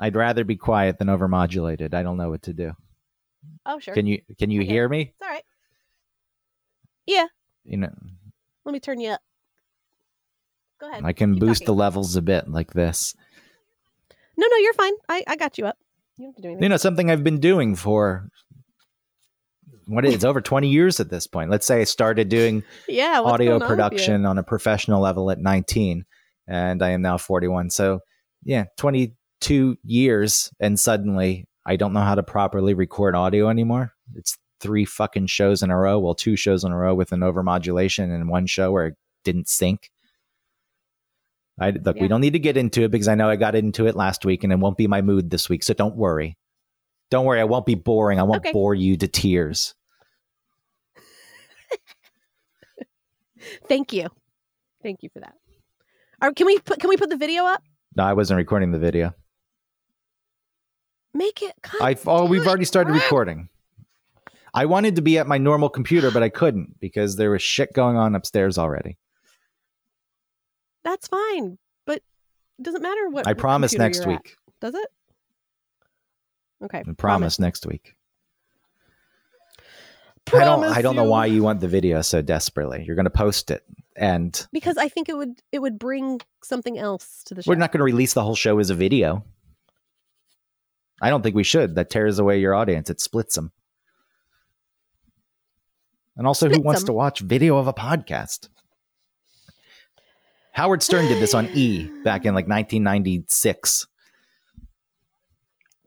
I'd rather be quiet than overmodulated. I don't know what to do. Oh, sure. Can you can you Okay. hear me? It's all right. Yeah. You know, Let me turn you up. Go ahead. I can Keep boost the levels a bit like this. No, no, you're fine. I, I got you up. You don't have to do anything. You know, something I've been doing for what is it's over 20 years at this point. Let's say I started doing yeah. Audio going on production on a professional level at 19 and I am now 41. So, yeah, 22 years and suddenly I don't know how to properly record audio anymore. It's three fucking shows in a row, well two shows in a row with an overmodulation and one show where it didn't sync. I look, Yeah. we don't need to get into it because I know I got into it last week and it won't be my mood this week, so don't worry. Don't worry, I won't be boring. I won't Okay. bore you to tears. Thank you. Thank you for that. Or can we put can we put the video up? No, I wasn't recording the video. Make it. God I oh, we've already started Brett. recording. I wanted to be at my normal computer, but I couldn't because there was shit going on upstairs already. That's fine, but it doesn't matter what. I promise next you're at, week. Does it? Okay. I promise next week. Promise. I don't. I don't know why you want the video so desperately. You're going to post it, and Because I think it would it would bring something else to the show. we're not going to release the whole show as a video. I don't think we should. That tears away your audience. It splits them. And also, who wants wants 'em. to watch video of a podcast? Howard Stern did this on E back in like 1996.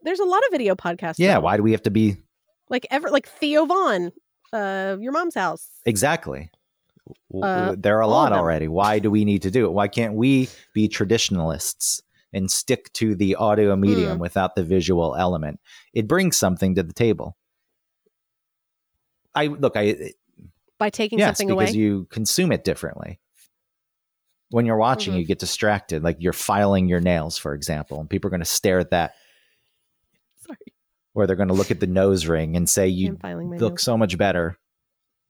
There's a lot of video podcasts. Yeah, now. why do we have to be Like ever like Theo Von, uh, your mom's house. exactly? Uh, there are a lot already. Why do we need to do it? Why can't we be traditionalists and stick to the audio medium without the visual element? It brings something to the table. I look, I By taking something away. yes, something because away. you consume it differently. When you're watching, Mhm. you get distracted. Like you're filing your nails, for example, and people are going to stare at that, Sorry, or they're going to look at the nose ring and say, "You I'm filing my look nails. so much better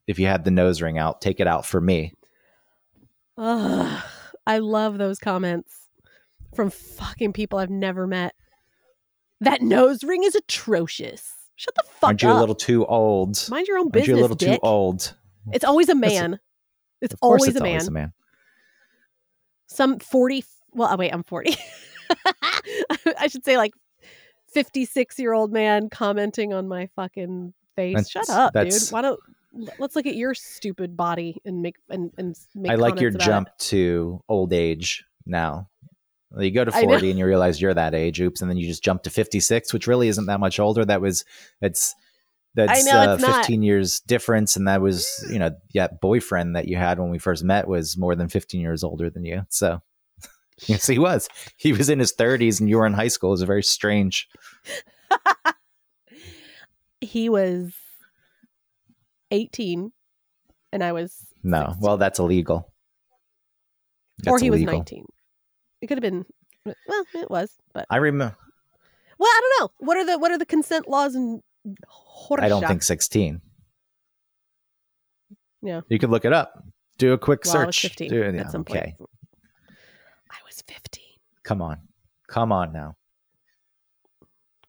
if you had the nose ring out. Take it out for me." Ugh, I love those comments from fucking people I've never met. That nose ring is atrocious. Shut the fuck up. Aren't you a little too old? Mind your own business. Aren't you a little dick. too old? It's always a man. It's always it's a man. always a man. Some 40 well, oh wait, I'm 40. I should say like 56 year old man commenting on my fucking face. Shut That's- up, dude. Why don't let's look at your stupid body and make and, and make I like your jump it. to old age now. You go to 40 and you realize you're that age, oops, and then you just jump to 56, which really isn't that much older. That was it's that's know, uh, it's not. 15 years difference, and that was you know that boyfriend that you had when we first met was more than 15 years older than you. So yes, he was. He was in his 30s, and you were in high school. It was very strange. He was 18 and I was No, 16. well, that's illegal. or That's he was 19. It could have been well, it was, but I remember. well, I don't know. What are the what are the consent laws in I don't think 16. Yeah. You could look it up. Do a quick Well, I was search. 15 Do, yeah, okay. point. I was 15. Come on. Come on now.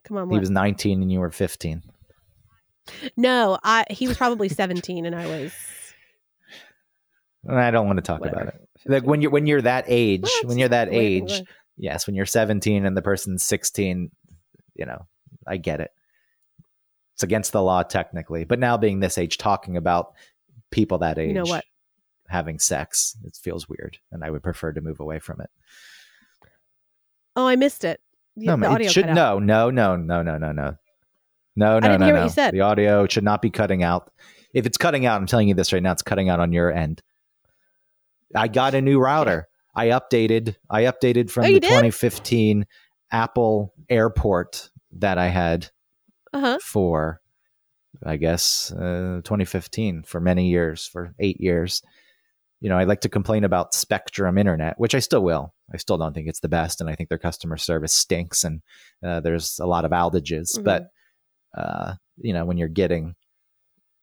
Come on, He was 19 and you were 15. No, I he was probably 17 and I was I don't want to talk Whatever. about it. Like when you're when you're that age, What? when you're that Wait, age, what? yes, when you're 17 and the person's 16, you know, I get it. It's against the law technically, but now being this age, talking about people that age, You know what? having sex, it feels weird, and I would prefer to move away from it. Oh, I missed it. The, No, the audio it should no, no, no, no, no, no, no, no, no, no, hear what no. you said. The audio should not be cutting out. If it's cutting out, I'm telling you this right now, it's cutting out on your end. I got a new router. I updated. I updated from Oh, the did? 2015 Apple Airport that I had Uh-huh. for, I guess, uh, 2015 for many years, for eight years. You know, I like to complain about Spectrum Internet, which I still will. I still don't think it's the best, and I think their customer service stinks, and uh, there's a lot of outages. Mhm. But uh, you know, when you're getting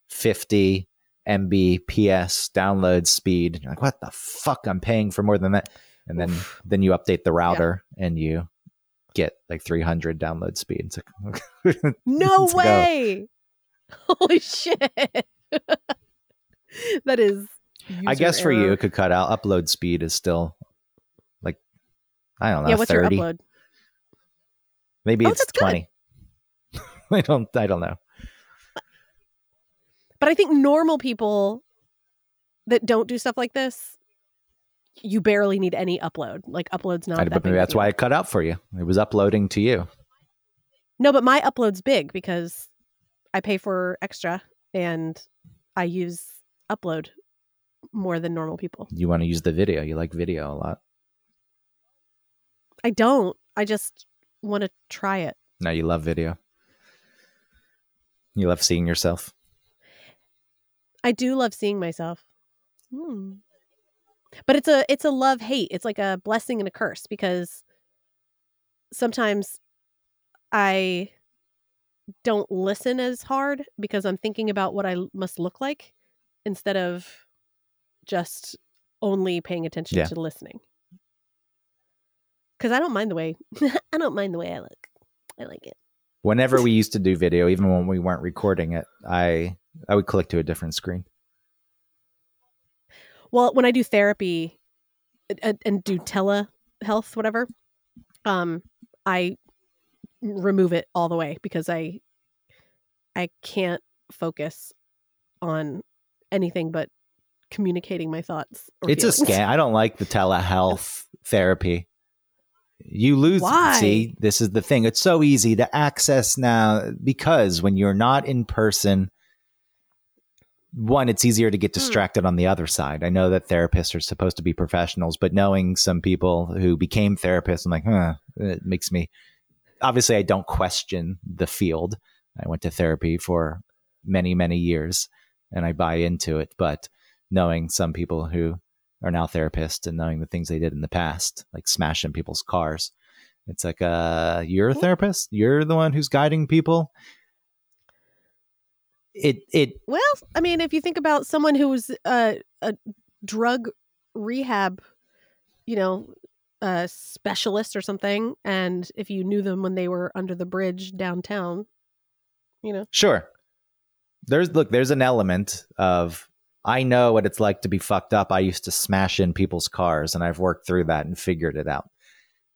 50 Mbps download speed, you're like, what the fuck? I'm paying for more than that. And then Oof. then you update the router and you get like 300 download speed. It's like, no way! Holy shit! that is. I guess error. for you, it could cut out. Upload speed is still like I don't know. Yeah, what's 30. your upload? Maybe oh, it's twenty. I don't. I don't know. But I think normal people that don't do stuff like this, you barely need any upload. Like upload's not. I, that maybe that's why I cut out for you. It was uploading to you. No, but my upload's big because I pay for extra and I use upload more than normal people. You want to use the video. You like video a lot. I don't. I just want to try it. No, you love video. You love seeing yourself. I do love seeing myself. Hmm. But it's a it's a love hate. It's like a blessing and a curse because sometimes I don't listen as hard because I'm thinking about what I must look like instead of just only paying attention yeah. to listening. Cuz I don't mind the way I don't mind the way I look. I like it. Whenever we used to do video even when we weren't recording it, I I would click to a different screen. Well, when I do therapy and, and do telehealth, whatever, um, I remove it all the way because I I can't focus on anything but communicating my thoughts. It's feelings. a scam. I don't like the telehealth therapy. You lose. Why? See, this is the thing. It's so easy to access now because when you're not in person, one, it's easier to get hmm. distracted mm. on the other side. I know that therapists are supposed to be professionals, but knowing some people who became therapists, I'm like, huh, it makes me. Obviously, I don't question the field. I went to therapy for many, many years and I buy into it. But knowing some people who are now therapists and knowing the things they did in the past, like smashing people's cars, it's like, uh, you're a therapist. You're the one who's guiding people it it well i mean if you think about someone who was uh, a drug rehab you know a specialist or something and if you knew them when they were under the bridge downtown you know? Sure. There's look there's an element of i know what it's like to be fucked up. I used to smash in people's cars and i've worked through that and figured it out.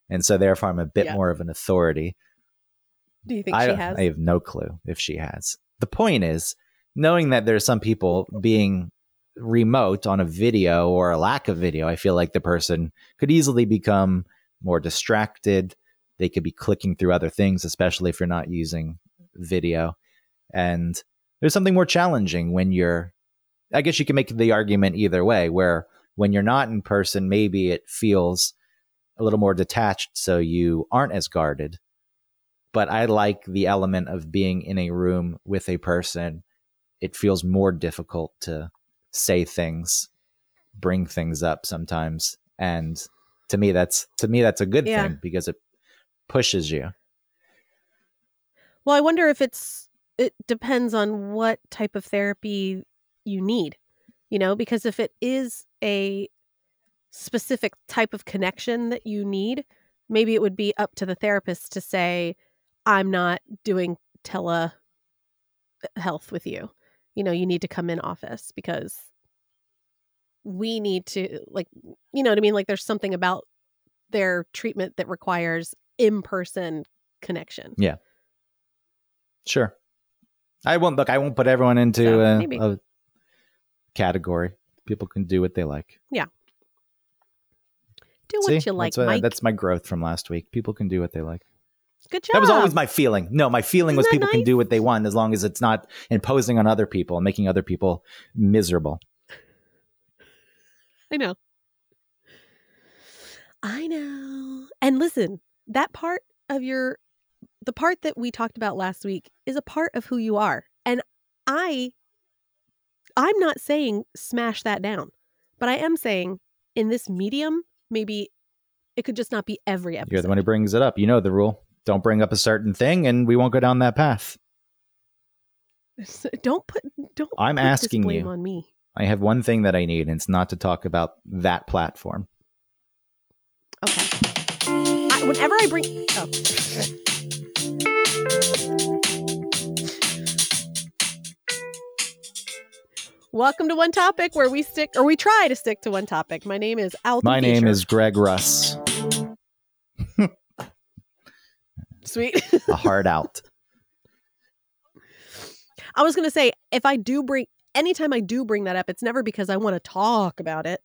And so therefore i'm a bit yeah. more of an authority. Do you think I, she has i have no clue if she has the point is knowing that there's some people being remote on a video or a lack of video, I feel like the person could easily become more distracted. They could be clicking through other things, especially if you're not using video. And there's something more challenging when you're, I guess you can make the argument either way, where when you're not in person, maybe it feels a little more detached, so you aren't as guarded but I like the element of being in a room with a person. It feels more difficult to say things, bring things up sometimes. And to me that's to me that's a good yeah. thing because it pushes you. Well, I wonder if it's it depends on what type of therapy you need. You know, because if it is a specific type of connection that you need, maybe it would be up to the therapist to say, I'm not doing tele eh, health with you. You know, you need to come in office because we need to like you know what I mean? Like there's something about their treatment that requires in-person connection. Yeah. Sure. I won't look, I won't put everyone into so, a, a category. People can do what they like. Yeah. Do what See? you like, that's, what, that's my growth from last week. People can do what they like. Good job. That was always my feeling. No, my feeling Isn't was people nice? can do what they want as long as it's not imposing on other people and making other people miserable. I know. I know. And listen, that part of your the part that we talked about last week is a part of who you are. And I I'm not saying smash that down, but I am saying in this medium, maybe it could just not be every episode. You're the one who brings it up. You know the rule don't bring up a certain thing and we won't go down that path. Don't put don't I'm put asking you on me. I have one thing that I need and it's not to talk about that platform. Okay. I, whenever I bring oh. Welcome to One Topic, where we stick or we try to stick to one topic. My name is Al. My name is Greg Russ. Sweet. A hard out. I was going to say, if I do bring, anytime I do bring that up, it's never because I want to talk about it.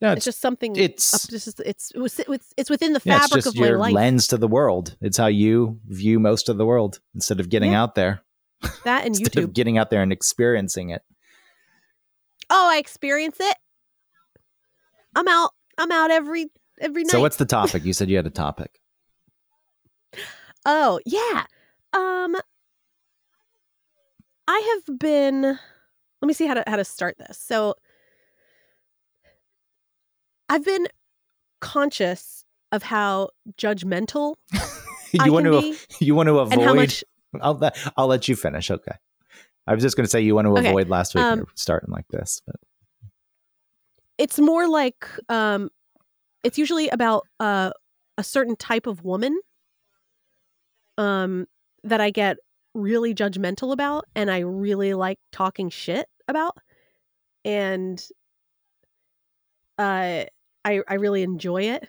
No, It's, it's just something. it's- up- it's just, it's it's it's it's within the yeah, fabric just of my your life. lens to the world. It's how you view most of the world instead of getting Yeah. out there. that and instead of YouTube. getting out there and experiencing it. Oh, I experience it. I'm out. I'm out every every night. So what's the topic? You said you had a topic. Oh, yeah. Um I have been let me see how to how to start this. So I've been conscious of how judgmental you I want to be you want to avoid how much I'll, let- I'll let you finish. Okay. I was just going to say you want to Okay, avoid last week um, starting like this, but it's more like um it's usually about uh a certain type of woman um that I get really judgmental about and I really like talking shit about and uh I I really enjoy it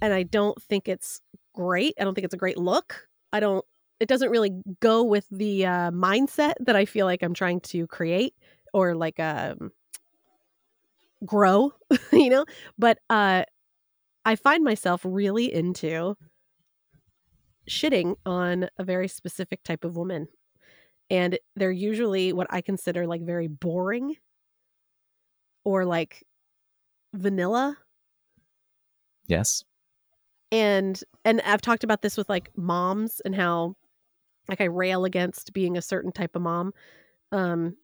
and I don't think it's great. I don't think it's a great look. I don't it doesn't really go with the uh mindset that I feel like I'm trying to create or like um grow, you know? But uh I find myself really into shitting on a very specific type of woman. And they're usually what I consider like very boring or like vanilla. yes. And and I've talked about this with like moms and how like I rail against being a certain type of mom. Um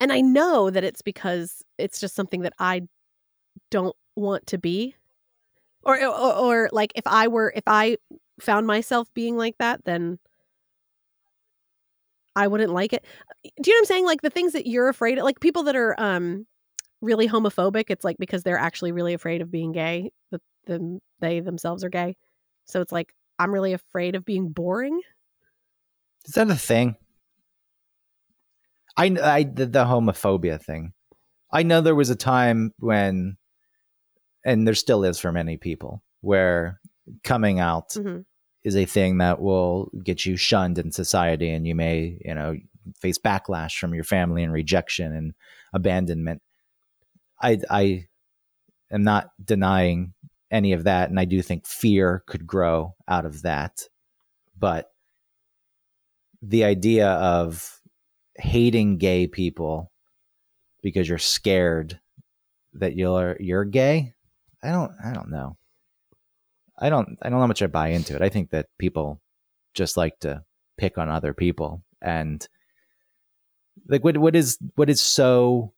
and I know that it's because it's just something that I don't want to be. Or, or or like if I were if I found myself being like that, then I wouldn't like it. Do you know what I'm saying? Like the things that you're afraid of, like people that are um really homophobic, it's like because they're actually really afraid of being gay, that they themselves are gay. So it's like I'm really afraid of being boring. Is that a thing? I I the, the homophobia thing. I know there was a time when, and there still is for many people, where coming out Mhm. is a thing that will get you shunned in society, and you may you know face backlash from your family and rejection and abandonment. I I am not denying any of that, and I do think fear could grow out of that, but the idea of hating gay people because you're scared that you're you're gay i don't i don't know. I don't i don't know how much i buy into it. I think that people just like to pick on other people and like what what is what is so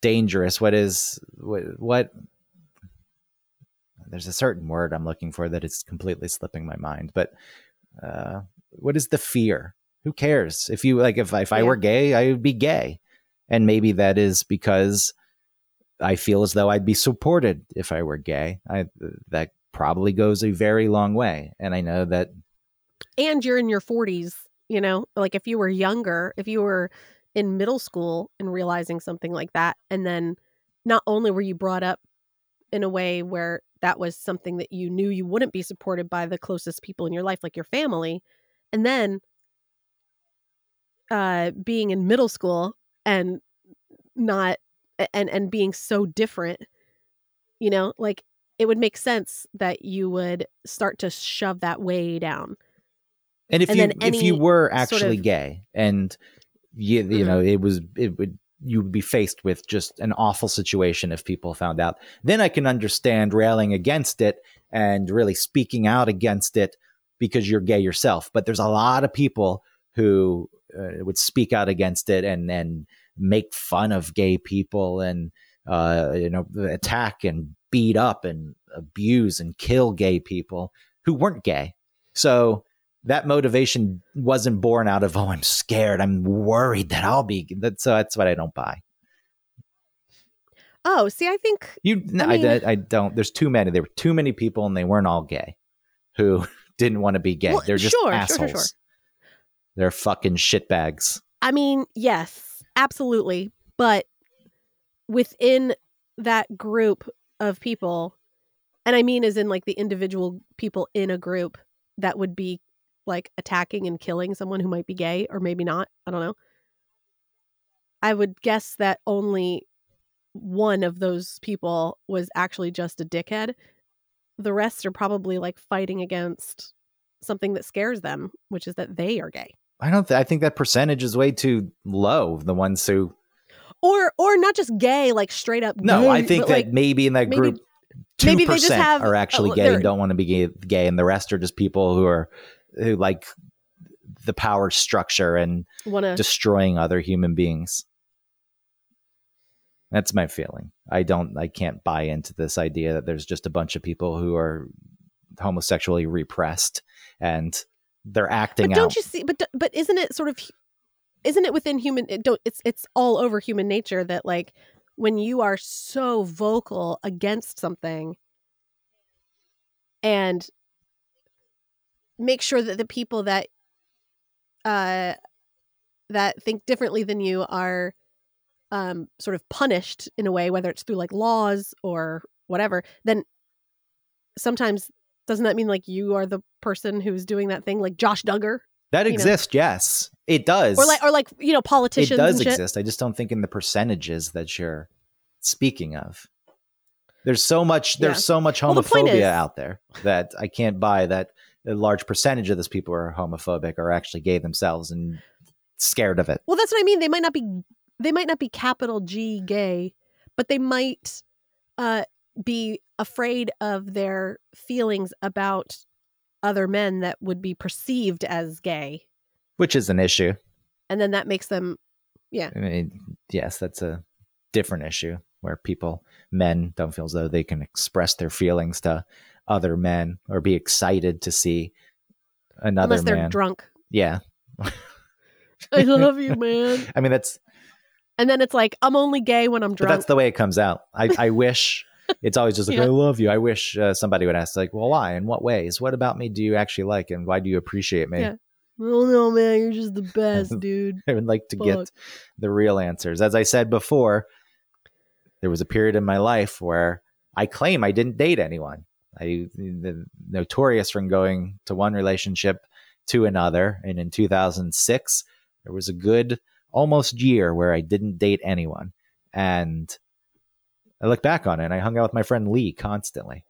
dangerous? What is what, what there's a certain word i'm looking for that is completely slipping my mind but uh what is the fear? Who cares? If you like if, if i Yeah. were gay i would be gay. And maybe that is because i feel as though i'd be supported if i were gay. I that probably goes a very long way and i know that and you're in your 40s you know? Like if you were younger if you were in middle school and realizing something like that and then not only were you brought up in a way where that was something that you knew you wouldn't be supported by the closest people in your life like your family and then uh being in middle school and not and and being so different you know like it would make sense that you would start to shove that way down And if And you if you were sort actually of- gay and you you Mhm. know it was it would you would be faced with just an awful situation if people found out. Then I can understand railing against it and really speaking out against it because you're gay yourself. But there's a lot of people who uh, would speak out against it and and make fun of gay people and uh, you know attack and beat up and abuse and kill gay people who weren't gay. So that motivation wasn't born out of oh i'm scared i'm worried that i'll be that, so that's what i don't buy Oh, see, I think You, no, I mean- I, I don't. There's too many. There were too many people, and they weren't all gay, who didn't want to be gay. Well, They're just sure, assholes. sure, sure. They're fucking shitbags. I mean, yes, absolutely. But within that group of people, and I mean as in like the individual people in a group that would be like attacking and killing someone who might be gay or maybe not. I don't know. I would guess that only one of those people was actually just a dickhead. The rest are probably like fighting against something that scares them, which is that they are gay. I don't. Th- I think that percentage is way too low. The ones who or or not just gay like straight up no, gay, I think that like maybe in that maybe- group, two maybe they just percent have- are actually gay and don't want to be gay, gay, and the rest are just people who are who like the power structure and want to destroying other human beings. That's my feeling. I don't. I can't buy into this idea that there's just a bunch of people who are homosexually repressed and they're acting but don't out. you see but but isn't it sort of isn't it within human it don't it's it's all over human nature that like when you are so vocal against something and make sure that the people that uh that think differently than you are um sort of punished in a way whether it's through like laws or whatever then sometimes doesn't that mean like you are the person who's doing that thing like Josh Duggar that you know. exists. Yes, it does. or like or like you know politicians. it does exist. I just don't think in the percentages that you're speaking of. There's so much. There's Yeah. so much Well, the homophobia is- out there that I can't buy that a large percentage of those people who are homophobic are actually gay themselves and scared of it. Well, that's what I mean. They might not be they might not be capital G gay, but they might uh be afraid of their feelings about other men that would be perceived as gay. which is an issue. And then that makes them yeah. I mean, yes, that's a different issue where people, men, don't feel as though they can express their feelings to other men or be excited to see another unless they're man. drunk. Yeah, I love you, man. I mean that's And then it's like I'm only gay when I'm drunk. that's the way it comes out. I, I wish it's always just like Yeah. I love you. I wish uh, somebody would ask like, well, why? In what ways? What about me do you actually like, and why do you appreciate me? Yeah. oh no, man, you're just the best, dude. I would like to Fuck. get the real answers. As I said before, there was a period in my life where I claim I didn't date anyone. I the, notorious from going to one relationship to another, and in 2006 there was a good almost year where I didn't date anyone, and I look back on it, and I hung out with my friend Lee constantly.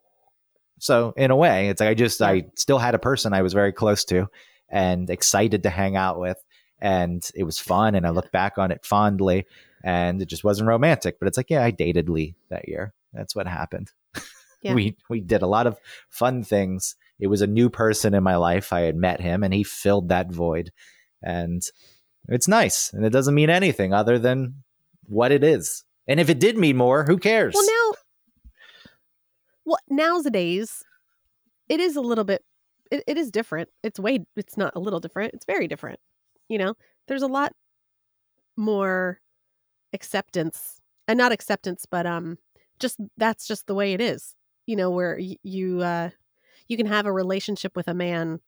So in a way, it's like I just I still had a person I was very close to and excited to hang out with. And it was fun and I look back on it fondly and it just wasn't romantic but it's like yeah I dated Lee that year. That's what happened. Yeah. we we did a lot of fun things. It was a new person in my life. I had met him and he filled that void. And it's nice and it doesn't mean anything other than what it is and if it did mean more who cares Well, now, well, nowadays, it is a little bit. It, it is different. It's way. It's not a little different. It's very different. You know, there's a lot more acceptance, and not acceptance, but um, just that's just the way it is. You know, where y- you uh, you can have a relationship with a man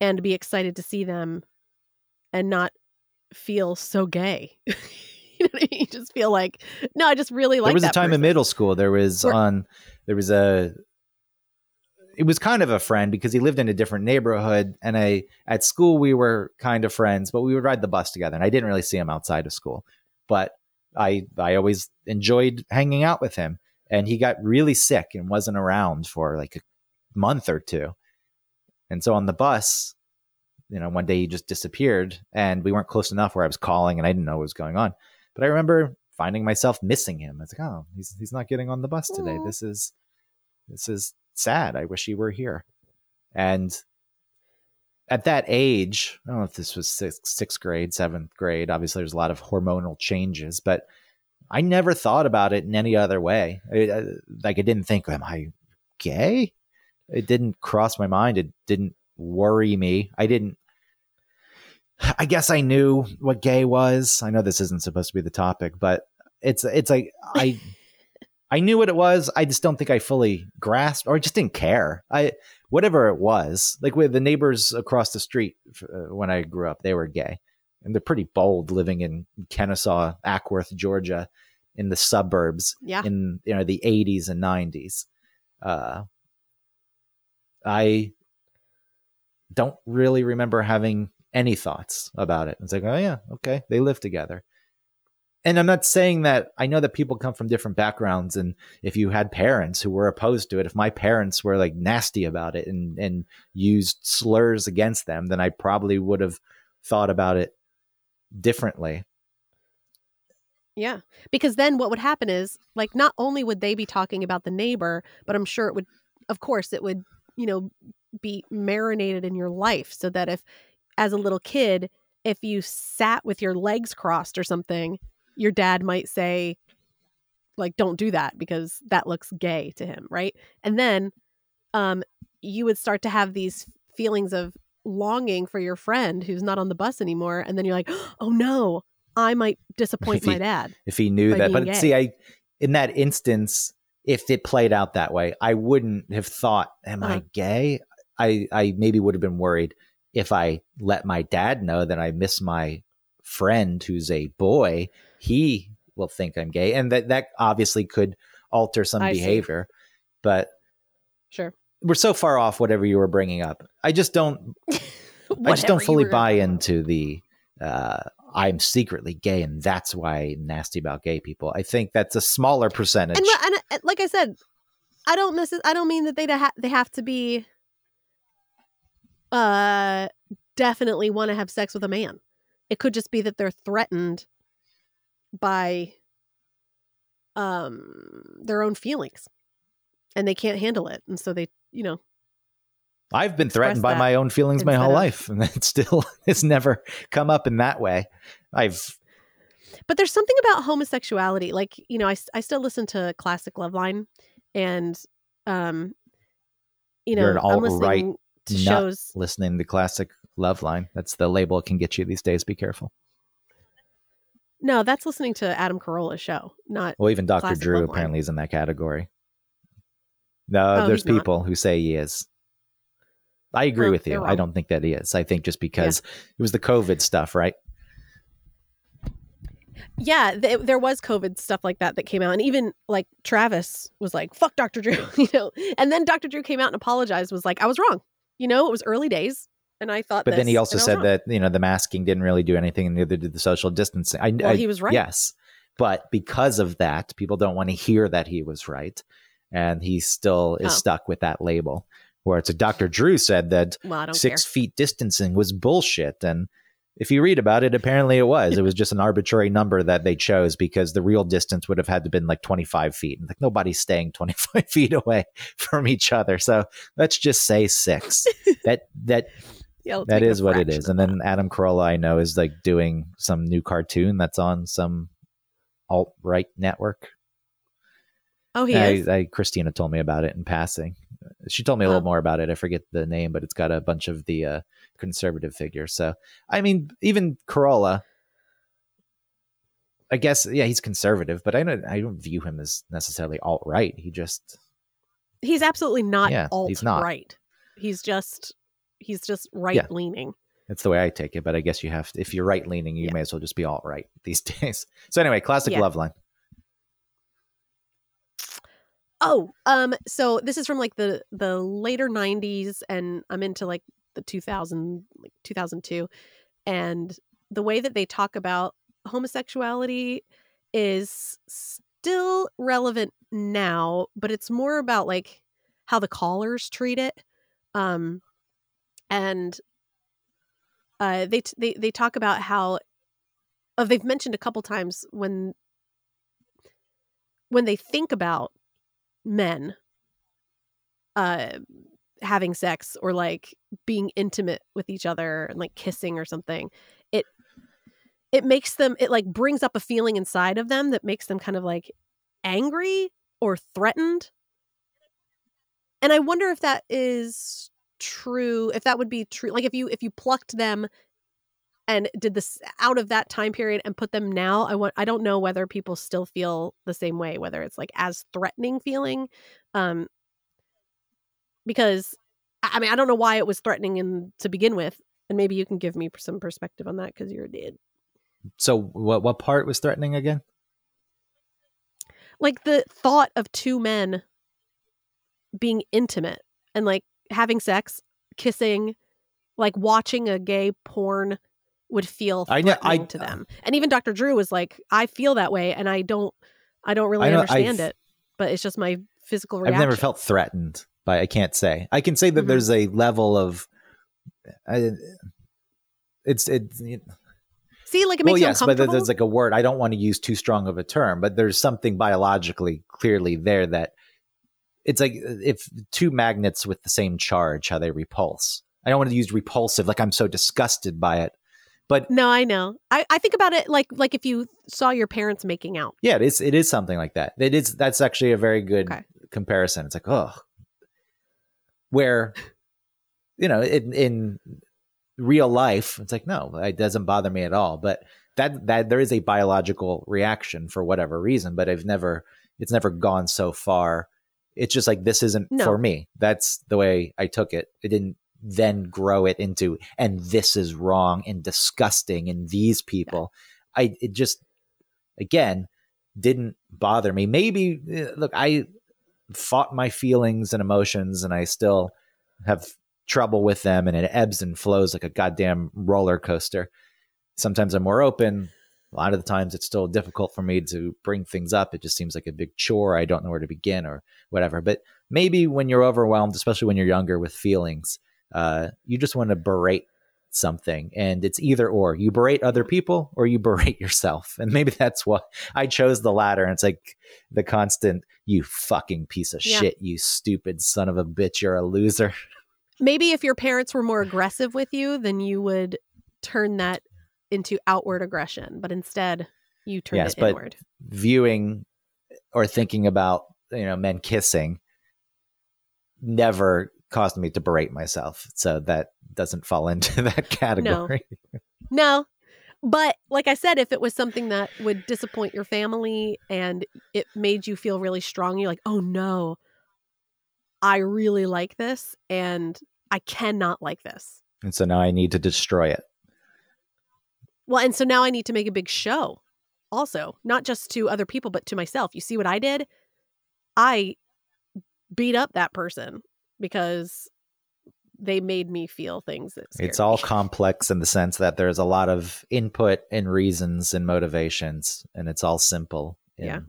and be excited to see them, and not feel so gay. you know I mean? Just feel like no, I just really like. there was a time in middle school there was Where- on there was a it was kind of a friend because he lived in a different neighborhood and I at school we were kind of friends but we would ride the bus together and I didn't really see him outside of school but I I always enjoyed hanging out with him and he got really sick and wasn't around for like a month or two and so on the bus you know one day he just disappeared and we weren't close enough where I was calling and I didn't know what was going on but I remember finding myself missing him. It's like, oh, he's he's not getting on the bus today. This is this is sad. I wish he were here. And at that age, I don't know if this was sixth, sixth grade, seventh grade. Obviously, there's a lot of hormonal changes, but I never thought about it in any other way. I- I- like, I didn't think, am I gay? It didn't cross my mind. It didn't worry me. I didn't. I guess I knew what gay was. I know this isn't supposed to be the topic, but it's it's like I I knew what it was. I just don't think I fully grasped, or just didn't care. I whatever it was, like with the neighbors across the street uh, when I grew up, they were gay, and they're pretty bold living in Kennesaw, Acworth, Georgia, in the suburbs, Yeah. in you know the 80s and 90s. Uh, I don't really remember having any thoughts about it. It's like, oh yeah, okay, they live together. And I'm not saying that I know that people come from different backgrounds, and if you had parents who were opposed to it, if my parents were like nasty about it and and used slurs against them, then I probably would have thought about it differently. Yeah. Because then what would happen is like not only would they be talking about the neighbor, but I'm sure it would of course it would, you know, be marinated in your life so that if as a little kid, if you sat with your legs crossed or something, your dad might say like don't do that because that looks gay to him, right? And then um you would start to have these feelings of longing for your friend who's not on the bus anymore and then you're like, "Oh no, I might disappoint he- my dad." if he knew that. But gay. see, I in that instance, if it played out that way, I wouldn't have thought, "Am I Uh-huh. gay?" I I maybe would have been worried if I let my dad know that I miss my friend who's a boy. He will think I'm gay, and that that obviously could alter some I see. behavior. But Sure. we're so far off whatever you were bringing up. I just don't I just don't fully buy into the uh, I'm secretly gay and that's why I'm nasty about gay people. I think that's a smaller percentage. And, and, and like I said, I don't necess- I don't mean that they ha- they have to be uh definitely want to have sex with a man. It could just be that they're threatened by um their own feelings and they can't handle it and so they, you know, I've been threatened by my own feelings my whole of- life, and it still has never come up in that way. I've but there's something about homosexuality like you know I I still listen to classic loveline and um you know You're an to nut. listening to the classic Loveline. That's the label it can get you these days. Be careful. no that's listening to adam carolla's show not Well, even Dr. Drew apparently is in that category. No, Oh, there's he's not. people who say he is. I agree Oh, with you. I don't think that he is. I think just because it was the COVID stuff, right? yeah th- there was covid stuff like that that came out and even like travis was like fuck dr drew you know and then dr drew came out and apologized was like i was wrong you know it was early days and i thought But then he also and I was said wrong." that you know the masking didn't really do anything, and neither did the social distancing. I, well I- he was right Yes, but because of that, people don't want to hear that he was right, and he still is Oh. stuck with that label. Where it's a Dr. Drew said that well six care feet distancing was bullshit, and if you read about it, apparently it was. It was just an arbitrary number that they chose because the real distance would have had to been like 25 feet. And like nobody's staying 25 feet away from each other. So let's just say six. that that yeah that make it a is what it is. And then Adam Carolla, I know, is like doing some new cartoon that's on some alt right network. oh he I, is I Christina told me about it in passing. She told me a little more about it. I forget the name, but it's got a bunch of the uh, conservative figures. So I mean, even Carolla, I guess, yeah, he's conservative, but I don't I don't view him as necessarily alt right. He just he's absolutely not Yeah, alt he's not. right he's just he's just right leaning that's the way I take it. But I guess you have to, if you're right leaning, you Yeah. may as well just be alt right these days. So anyway, classic Yeah. Loveline. Oh, um, so this is from like the the later '90s, and I'm into like the 2000, like 2002, and the way that they talk about homosexuality is still relevant now, but it's more about like how the callers treat it, um, and uh, they t- they they talk about how, uh, they've mentioned a couple times when when they think about men uh having sex or like being intimate with each other and like kissing or something it it makes them it like brings up a feeling inside of them that makes them kind of like angry or threatened. And i wonder if that is true if that would be true like if you if you plucked them and did this out of that time period and put them now i want i don't know whether people still feel the same way whether it's like as threatening feeling um because i mean i don't know why it was threatening in to begin with and maybe you can give me some perspective on that because you're a dad So what what part was threatening again? like the thought of two men being intimate and like having sex kissing like watching a gay porn would feel I know- I- to them and even dr drew was like i feel that way and i don't i don't really I know, understand I've- it but it's just my physical reaction I've never felt threatened by I can't say. I can say that Mhm. there's a level of I, it's it see like it well makes you yes, but there's like a word I don't want to use too strong of a term, but there's something biologically clearly there that it's like if two magnets with the same charge how they repulse. I don't want to use repulsive like I'm so disgusted by it. But no i know I, I think about it like like if you saw your parents making out yeah, it is it is something like that. It is that's actually a very good Okay. comparison. It's like, oh where you know, in in real life, it's like, no, it doesn't bother me at all. But that that there is a biological reaction for whatever reason, but I've never it's never gone so far. It's just like this isn't No. for me. That's the way I took it. It didn't then grow it into and this is wrong and disgusting and these people. I it just again didn't bother me. Maybe eh, look, I fought my feelings and emotions and I still have trouble with them and it ebbs and flows like a goddamn roller coaster. Sometimes I'm more open. A lot of the times it's still difficult for me to bring things up. It just seems like a big chore. I don't know where to begin or whatever. But maybe when you're overwhelmed, especially when you're younger with feelings, uh, you just want to berate something. And it's either or. You berate other people or you berate yourself. And maybe that's what I chose the latter. And it's like the constant, you fucking piece of Yeah. shit, you stupid son of a bitch, you're a loser. maybe if your parents were more aggressive with you then you would turn that into outward aggression but instead you turned Yes, it but- inward viewing or thinking about you know men kissing never caused me to berate myself so that doesn't fall into that category No. no. But like I said, if it was something that would disappoint your family and it made you feel really strong, you're like, oh no, I really like this and I cannot like this. and so now i need to destroy it Well, and so now I need to make a big show also, not just to other people, but to myself. You see what I did? I beat up that person because they made me feel things it's all me. complex in the sense that there's a lot of input and reasons and motivations and it's all simple in Yeah.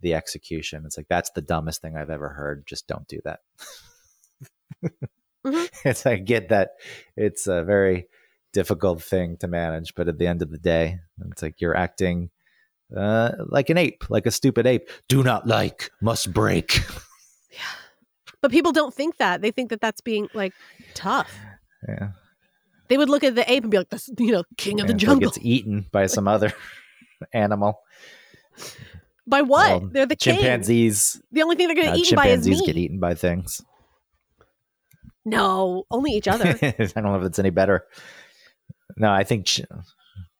the execution it's like that's the dumbest thing i've ever heard just don't do that Mhm. it's i get that it's a very difficult thing to manage but at the end of the day it's like you're acting uh, like an ape like a stupid ape do not like must break But people don't think that. They think that that's being like tough. yeah They would look at the ape and be like, "This, you know, king of the And until it jungle." gets eaten by some other animal By what? They're the king. chimpanzees The only thing they're going to uh, eat by is chimpanzees meat. get eaten by things No, only each other. I don't know if it's any better. No, I think ch-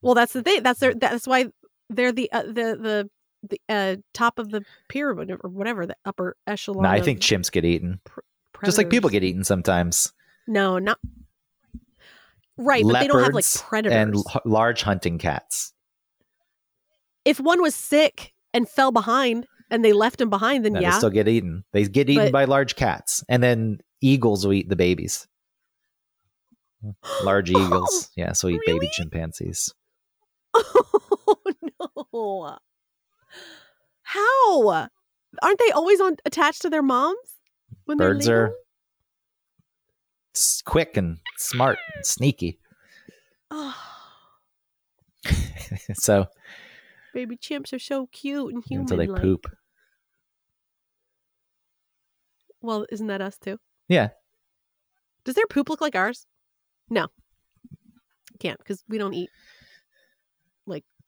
well, that's the thing. That's their. That's why they're the uh, the the the uh, top of the pyramid or whatever the upper echelon. no, I think chimps get eaten, just like people get eaten sometimes. No, not right. But they don't have like Leopards predators. and l- large hunting cats. if one was sick and fell behind and they left him behind, then No, yeah. they still get eaten. They get eaten But- by large cats, and then eagles will eat the babies. Large eagles, yeah, so eat baby chimpanzees. oh no! How aren't they always on attached to their moms when Birds they're are s- quick and smart, and sneaky. Oh, so baby chimps are so cute and human. until they poop, Well, isn't that us too? yeah, Does their poop look like ours? No, can't because we don't eat.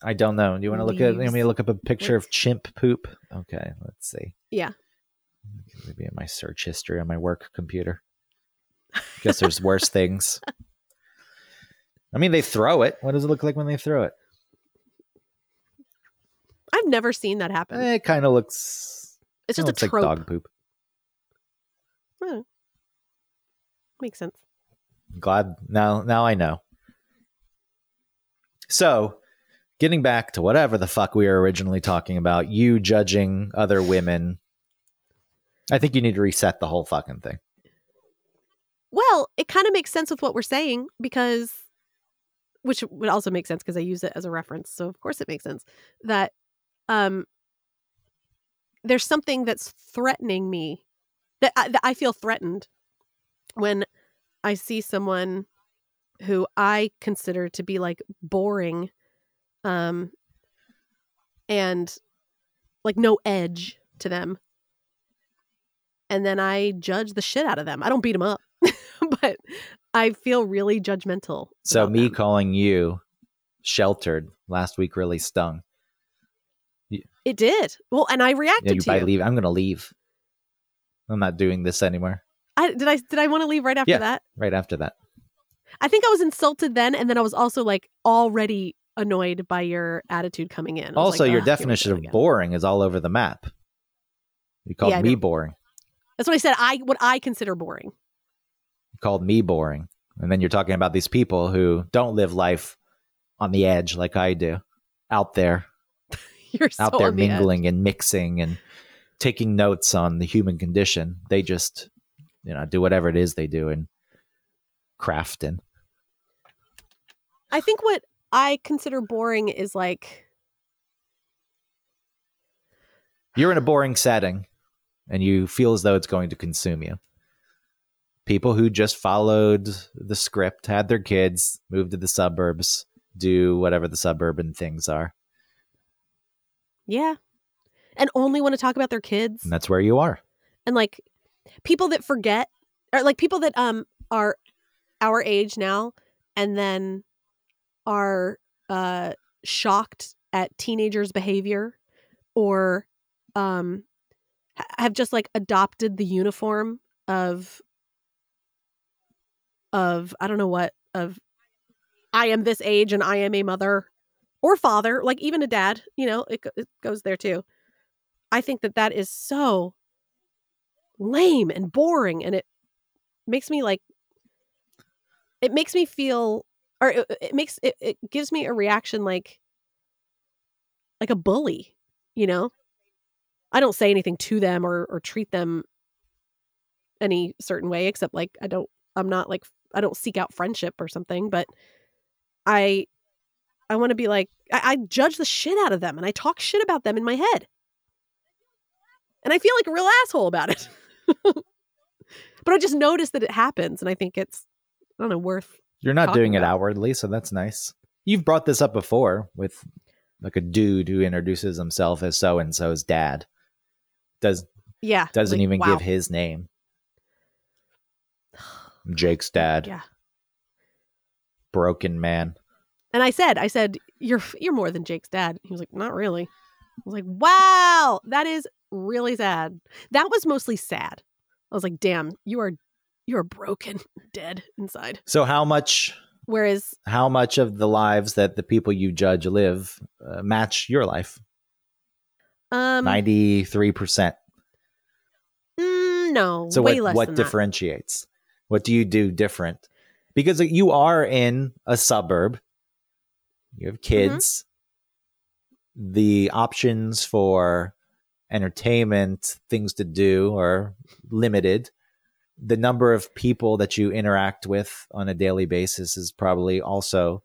I don't know. Do you want to look at? Let me look up a picture of chimp poop. Okay, let's see. Yeah. Maybe in my search history on my work computer. Guess there's worse things. I mean, they throw it. What does it look like when they throw it? I've never seen that happen. Eh, it kind of looks. it's just a looks trope. like dog poop. Hmm. Makes sense. Glad now. Now I know. So, getting back to whatever the fuck we were originally talking about, you judging other women. I think you need to reset the whole fucking thing. Well, it kind of makes sense with what we're saying because, which would also make sense because I use it as a reference. So of course it makes sense that um, there's something that's threatening me that I, that I feel threatened when I see someone who I consider to be like boring, um, and like no edge to them. And then I judge the shit out of them. I don't beat them up, but I feel really judgmental. So me them. calling you sheltered last week really stung. it did well, and I reacted Yeah, you to by you. leave. I'm gonna leave. I'm not doing this anymore. I did I did I want to leave right after Yeah. that? Right after that. I think I was insulted then, and then I was also like already annoyed by your attitude coming in. Also, like, your "Ugh, here we definition of boring is all over the map. You called Yeah, me boring. That's what I said. I what I consider boring. You called me boring. And then you're talking about these people who don't live life on the edge like I do. Out there, You're so out there on the mingling and mixing and taking notes on the human condition. They just, you know, do whatever it is they do in crafting. I think what I consider boring is like You're in a boring setting and you feel as though it's going to consume you. People who just followed the script, had their kids, moved to the suburbs, do whatever the suburban things are. yeah, and only want to talk about their kids And that's where you are. and like people that forget or like people that um are our age now and then are uh shocked at teenagers behavior or um have just like adopted the uniform of of I don't know what of I am this age and I am a mother or father like even a dad you know it, it goes there too. I think that that is so lame and boring and it makes me like it makes me feel or it, it makes it, it gives me a reaction like like a bully you know? I don't say anything to them or or treat them any certain way except like i don't i'm not like i don't seek out friendship or something but i i want to be like I, I judge the shit out of them and i talk shit about them in my head. And i feel like a real asshole about it. But i just notice that it happens and i think it's i don't know worth You're not doing it outwardly, so that's nice. You've brought this up before with like a dude who introduces himself as so and so's dad. Does yeah doesn't like, even wow. give his name. Jake's dad, yeah broken man. and i said i said you're you're more than jake's dad he was like not really i was like wow that is really sad that was mostly sad i was like damn you are you are broken dead inside So how much whereas how much of the lives that the people you judge live uh, match your life? um 93%. mm, no So way what less what than that. differentiates? What do you do different? Because you are in a suburb. You have Mm-hmm. kids. The options for entertainment, things to do are limited. The number of people that you interact with on a daily basis is probably also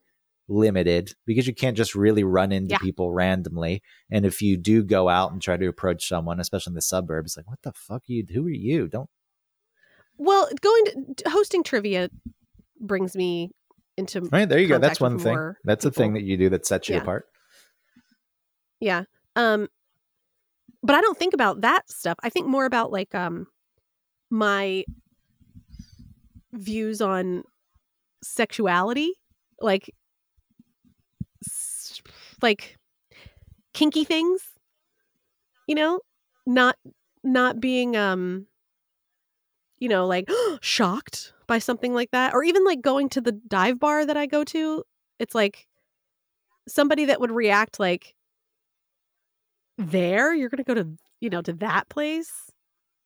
limited because you can't just really run into Yeah. people randomly. And if you do go out and try to approach someone, especially in the suburbs, like, what the fuck are you? Who are you? Don't well going to hosting trivia brings me into Right there you go. That's one thing. That's a thing that you do that sets you Yeah. apart. Yeah. Um but I don't think about that stuff. I think more about like um my views on sexuality, like like kinky things. You know, not not being um you know, like shocked by something like that. Or even like going to the dive bar that I go to, it's like somebody that would react like there, you're going to go to, you know, to that place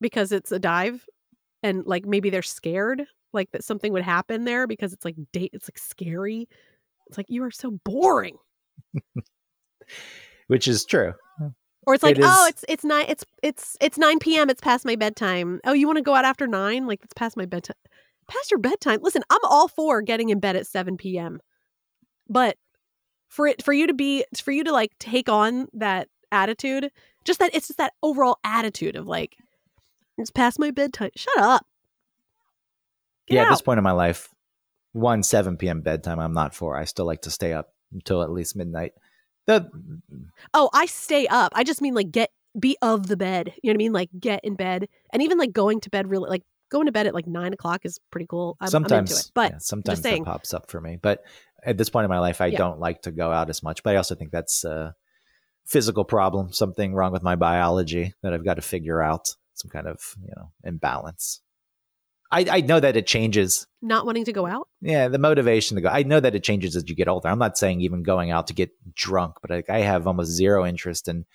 because it's a dive and like maybe they're scared like that something would happen there because it's like date it's like scary. It's like you are so boring. Which is true. Or it's like, It oh, is- it's it's nine it's it's it's nine PM, it's past my bedtime. Oh, you want to go out after nine? Like it's past my bedtime. Past your bedtime. Listen, I'm all for getting in bed at seven PM. But for it for you to be for you to like take on that attitude, just that it's just that overall attitude of like, it's past my bedtime. Shut up. Get yeah, at this point in my life, one 7 p.m. bedtime, I'm not for. I still like to stay up until at least midnight. The, Oh, I stay up. I just mean like get be of the bed. You know what I mean? Like get in bed, and even like going to bed really like going to bed at like nine o'clock is pretty cool. I'm, sometimes, I'm into it, but yeah, sometimes it pops up for me. But at this point in my life, I Yeah. don't like to go out as much. But I also think that's a physical problem, something wrong with my biology that I've got to figure out, some kind of you know imbalance. I, I know that it changes not wanting to go out. Yeah, the motivation to go. I know that it changes as you get older. I'm not saying even going out to get drunk, but like I have almost zero interest in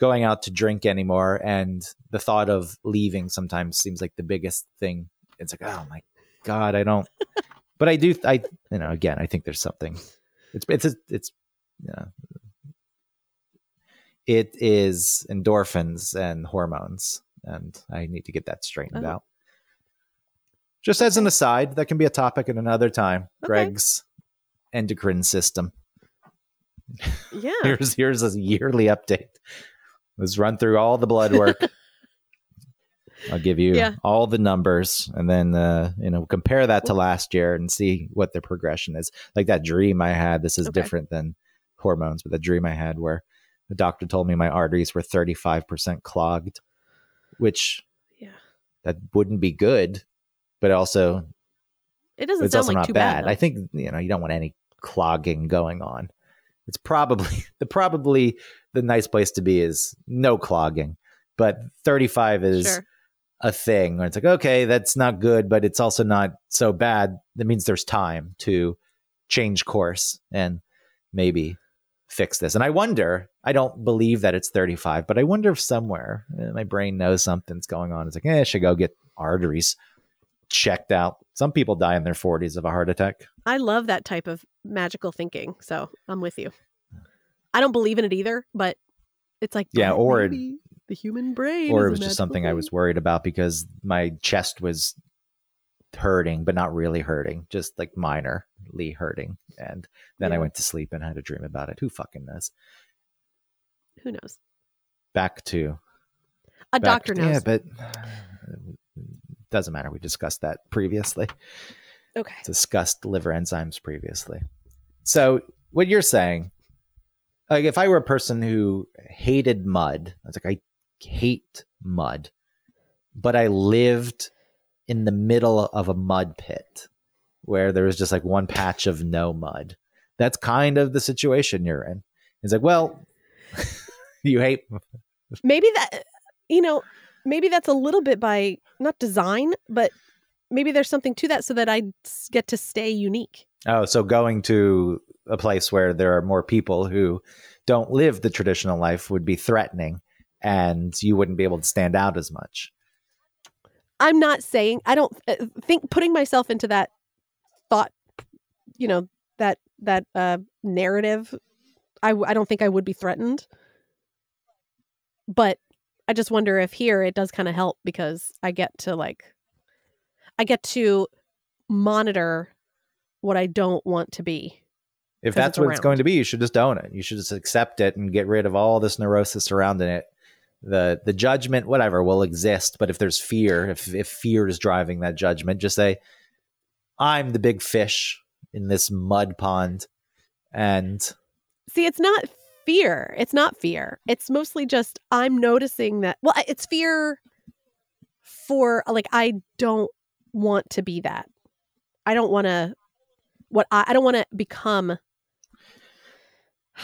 going out to drink anymore. And the thought of leaving sometimes seems like the biggest thing. It's like, oh my god, I don't. but I do. I you know, again, I think there's something. It's it's it's yeah. It is endorphins and hormones, and I need to get that straightened Oh. out. Just as an aside, that can be a topic at another time. Okay. Greg's endocrine system. Yeah. Here's here's a yearly update. Let's run through all the blood work. I'll give you Yeah. all the numbers and then uh, you know compare that to last year and see what the progression is. Like that dream I had, this is Okay. different than hormones, but the dream I had where the doctor told me my arteries were 35% clogged, which Yeah. that wouldn't be good, but also It doesn't it's sound also like not bad. bad. I think you know you don't want any clogging going on. It's probably the probably the nice place to be is no clogging, but 35 is sure. a thing where it's like okay, that's not good, but it's also not so bad. That means there's time to change course and maybe fix this. And I wonder, I don't believe that it's 35, but I wonder if somewhere eh, my brain knows something's going on. It's like, eh, I should go get arteries checked out. Some people die in their 40s of a heart attack. I love that type of magical thinking. So I'm with you. I don't believe in it either, but it's like Yeah, or the human brain. or it was just something I was worried about because my chest was hurting, but not really hurting, just like minorly hurting. And then I went to sleep and had a dream about it. Who fucking knows? Who knows? Back to A back doctor to- knows. Yeah, but doesn't matter. We discussed that previously. okay. Discussed liver enzymes previously. So what you're saying, like if I were a person who hated mud, I was like, I hate mud, but I lived in the middle of a mud pit where there was just like one patch of no mud. That's kind of the situation you're in. It's like, well, you hate Maybe that you know, maybe that's a little bit by not design, but maybe there's something to that so that I get to stay unique. Oh, so going to a place where there are more people who don't live the traditional life would be threatening and you wouldn't be able to stand out as much. I'm not saying I don't uh, think putting myself into that thought, you know, that that uh narrative. I I don't think I would be threatened, but I just wonder if here it does kind of help because I get to like, I get to monitor what I don't want to be. If that's it's what it's going to be, you should just own it. You should just accept it and get rid of all this neurosis surrounding it. The the judgment, whatever, will exist. But if there's fear, if if fear is driving that judgment, just say, I'm the big fish in this mud pond. And See, it's not fear. It's not fear. It's mostly just I'm noticing that. Well, it's fear for like I don't want to be that. I don't want to. What I, I don't want to become.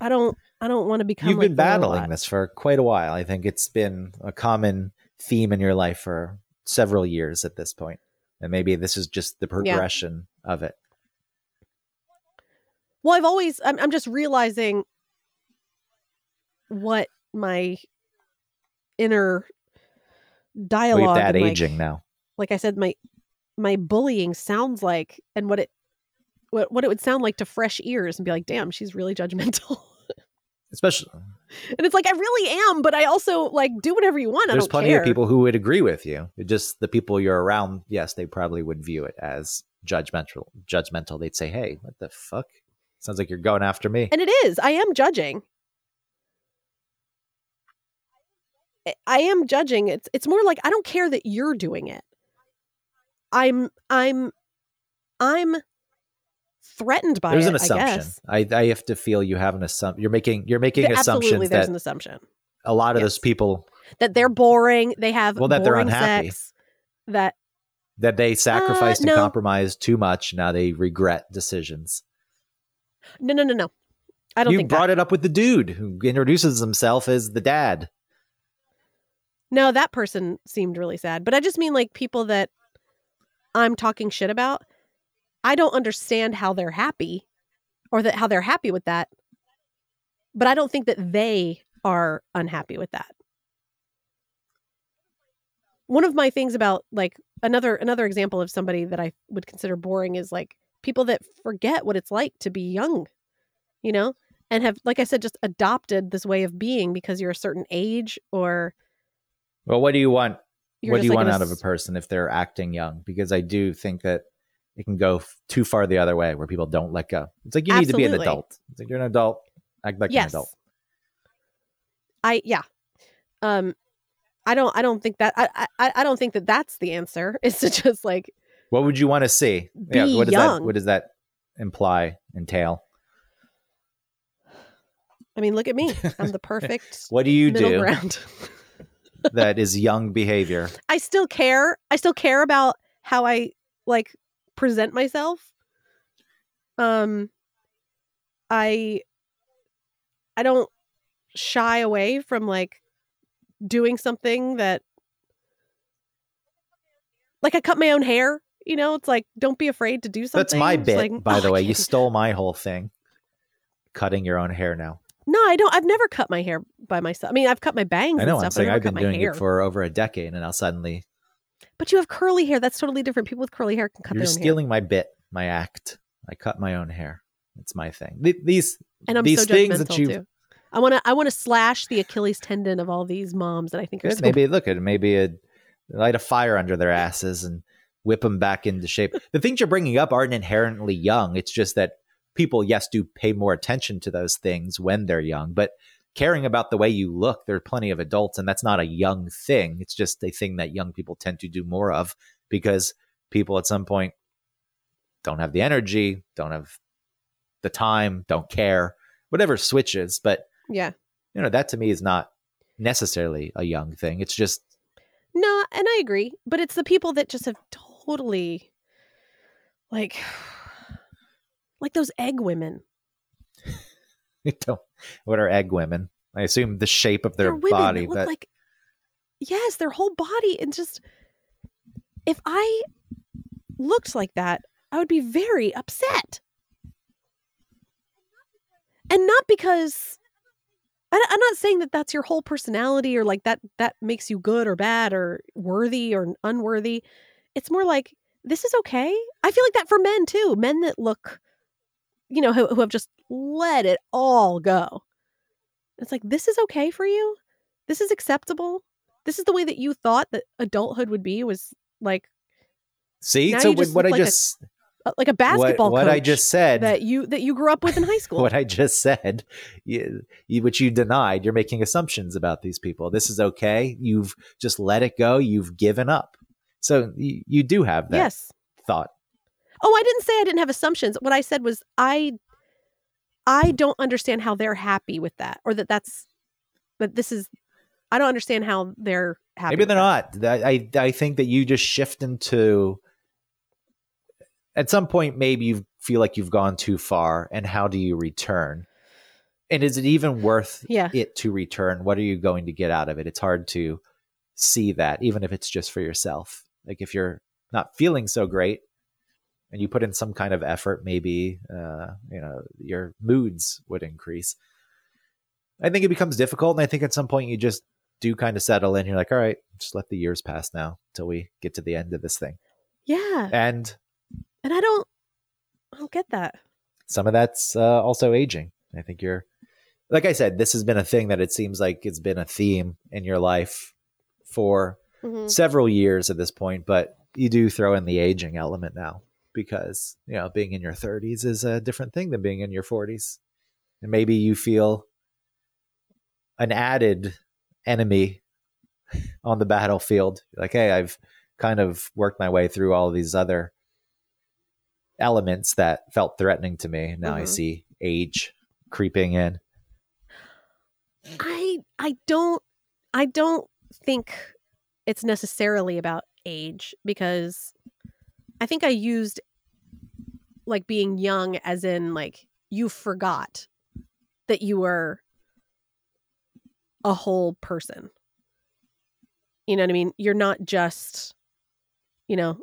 I don't. I don't want to become. You've like been battling this for quite a while. I think it's been a common theme in your life for several years at this point, and maybe this is just the progression yeah. of it. Well, I've always I'm, I'm just realizing what my inner dialogue. that aging like, now. Like I said, my my bullying sounds like, and what it what what it would sound like to fresh ears, and be like, "Damn, she's really judgmental." Especially, and it's like I really am, but I also like do whatever you want. There's plenty care. of people who would agree with you. It just the people you're around, yes, they probably would view it as judgmental. Judgmental. They'd say, "Hey, what the fuck? Sounds like you're going after me." And it is. I am judging. I am judging. It's it's more like I don't care that you're doing it. I'm I'm I'm threatened by there's it, an assumption. I, I, I have to feel you have an assumption. You're making you're making Absolutely, assumptions there's that an assumption a lot of yes. those people that they're boring. They have well that they're unhappy. Sex, that that they sacrificed uh, no. and compromised too much. Now they regret decisions. No, no, no, no. I don't. Think You brought that. it up with the dude who introduces himself as the dad. No, that person seemed really sad. But I just mean like people that I'm talking shit about. I don't understand how they're happy or that how they're happy with that. But I don't think that they are unhappy with that. One of my things about like another another example of somebody that I would consider boring is like people that forget what it's like to be young. You know? And have like I said just adopted this way of being because you're a certain age or well, what do you want? What do you like want out of a person if they're acting young? Because I do think that it can go f- too far the other way where people don't let go. It's like you Absolutely. need to be an adult. It's like you're an adult, act like yes. an adult. I yeah. Um I don't I don't think that I I, I don't think that that's the answer. Is to just like What would you want to see? yeah, what does young. that what does that imply entail? I mean, look at me. I'm the perfect what do you do? Ground. that is young behavior. I still care. I still care about how I like present myself. Um I I don't shy away from like doing something that like I cut my own hair, you know, it's like don't be afraid to do something. That's my bit, like, by oh, the way. You stole my whole thing. Cutting your own hair now. No, I don't. I've never cut my hair by myself. I mean, I've cut my bangs. I know. Stuff, I'm saying I've been doing hair. it for over a decade, and now suddenly. But you have curly hair. That's totally different. People with curly hair can cut. You're stealing hair. my bit, my act. I cut my own hair. It's my thing. These and I'm these so things that you. Too. I want to. I want to slash the Achilles tendon of all these moms that I think are. So maybe look at maybe a light a fire under their asses and whip them back into shape. the things you're bringing up aren't inherently young. It's just that people, yes, do pay more attention to those things when they're young, but caring about the way you look, there are plenty of adults, and that's not a young thing. It's just a thing that young people tend to do more of because people at some point don't have the energy, don't have the time, don't care, whatever switches. But yeah, you know, that to me is not necessarily a young thing. It's just no, and I agree, but it's the people that just have totally like like those egg women. what are egg women? I assume the shape of their body. but like yes, their whole body and just if I looked like that, I would be very upset. And not because I'm not saying that that's your whole personality or like that that makes you good or bad or worthy or unworthy. It's more like this is okay. I feel like that for men too. Men that look you know, who, who have just let it all go. It's like, this is okay for you? This is acceptable? This is the way that you thought that adulthood would be was like. See, so what, uh, what I just. A, like a basketball what, what I just said that you that you grew up with in high school. what I just said, you, you, which you denied, you're making assumptions about these people. This is okay. You've just let it go. You've given up. So you, you do have that yes. thought. Oh, I didn't say I didn't have assumptions. What I said was I I don't understand how they're happy with that or that that's but this is I don't understand how they're happy. Maybe they're that. not. I I think that you just shift into at some point maybe you feel like you've gone too far and how do you return? And is it even worth yeah. it to return? What are you going to get out of it? It's hard to see that, even if it's just for yourself. Like if you're not feeling so great and you put in some kind of effort, maybe uh, you know your moods would increase. I think it becomes difficult, and I think at some point you just do kind of settle in. You're like, all right, just let the years pass now till we get to the end of this thing. Yeah, and and I don't, I don't get that. Some of that's uh, also aging. I think you're, like I said, this has been a thing that it seems like it's been a theme in your life for mm-hmm. several years at this point, but you do throw in the aging element now because you know being in your 30s is a different thing than being in your 40s and maybe you feel an added enemy on the battlefield like hey i've kind of worked my way through all these other elements that felt threatening to me now mm-hmm. i see age creeping in i i don't i don't think it's necessarily about age because I think I used like being young as in like you forgot that you were a whole person. You know what I mean? You're not just, you know,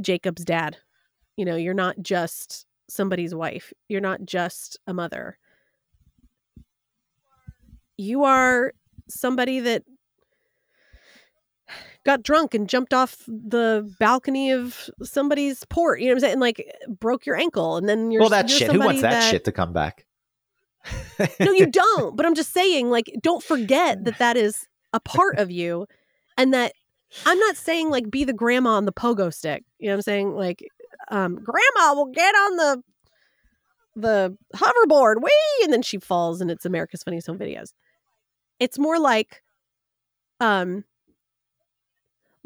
Jacob's dad. You know, you're not just somebody's wife. You're not just a mother. You are somebody that got drunk and jumped off the balcony of somebody's port. You know what I'm saying? Like broke your ankle, and then you're well. That you're shit. Who wants that, that, shit to come back? no, you don't. But I'm just saying, like, don't forget that that is a part of you, and that I'm not saying like be the grandma on the pogo stick. You know what I'm saying? Like, um, grandma will get on the the hoverboard, wee, and then she falls, and it's America's Funniest Home Videos. It's more like, um,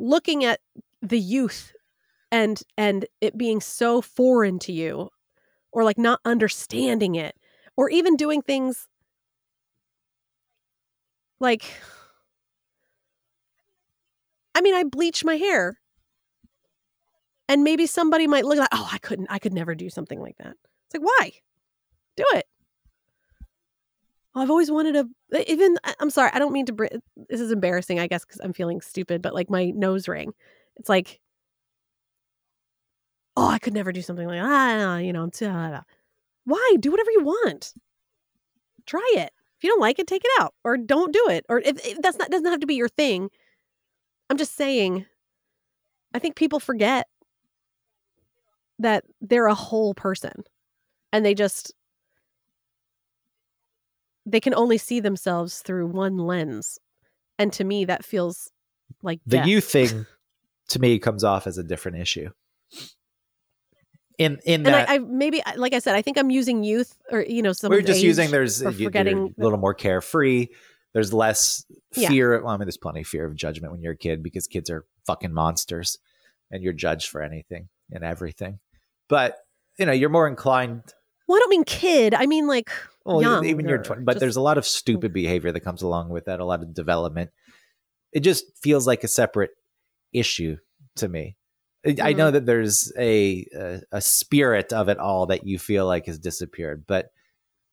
looking at the youth and and it being so foreign to you or like not understanding it or even doing things like I mean I bleach my hair and maybe somebody might look like oh I couldn't I could never do something like that. It's like why? Do it. I've always wanted to even I'm sorry, I don't mean to br- this is embarrassing I guess cuz I'm feeling stupid, but like my nose ring. It's like oh, I could never do something like ah, you know, uh, why? Do whatever you want. Try it. If you don't like it, take it out or don't do it. Or if, if that's not doesn't have to be your thing. I'm just saying I think people forget that they're a whole person and they just they can only see themselves through one lens. And to me, that feels like the death. youth thing to me comes off as a different issue. In in that, I, I, maybe like I said, I think I'm using youth or you know some. We're just using there's forgetting a little more carefree. There's less fear. Yeah. Well, I mean, there's plenty of fear of judgment when you're a kid because kids are fucking monsters, and you're judged for anything and everything. But you know, you're more inclined. Well, I don't mean kid. I mean like well, young, even you're 20, but just, there's a lot of stupid behavior that comes along with that, a lot of development. It just feels like a separate issue to me. Mm-hmm. I know mm-hmm. that there's a, a, a spirit of it all that you feel like has disappeared, but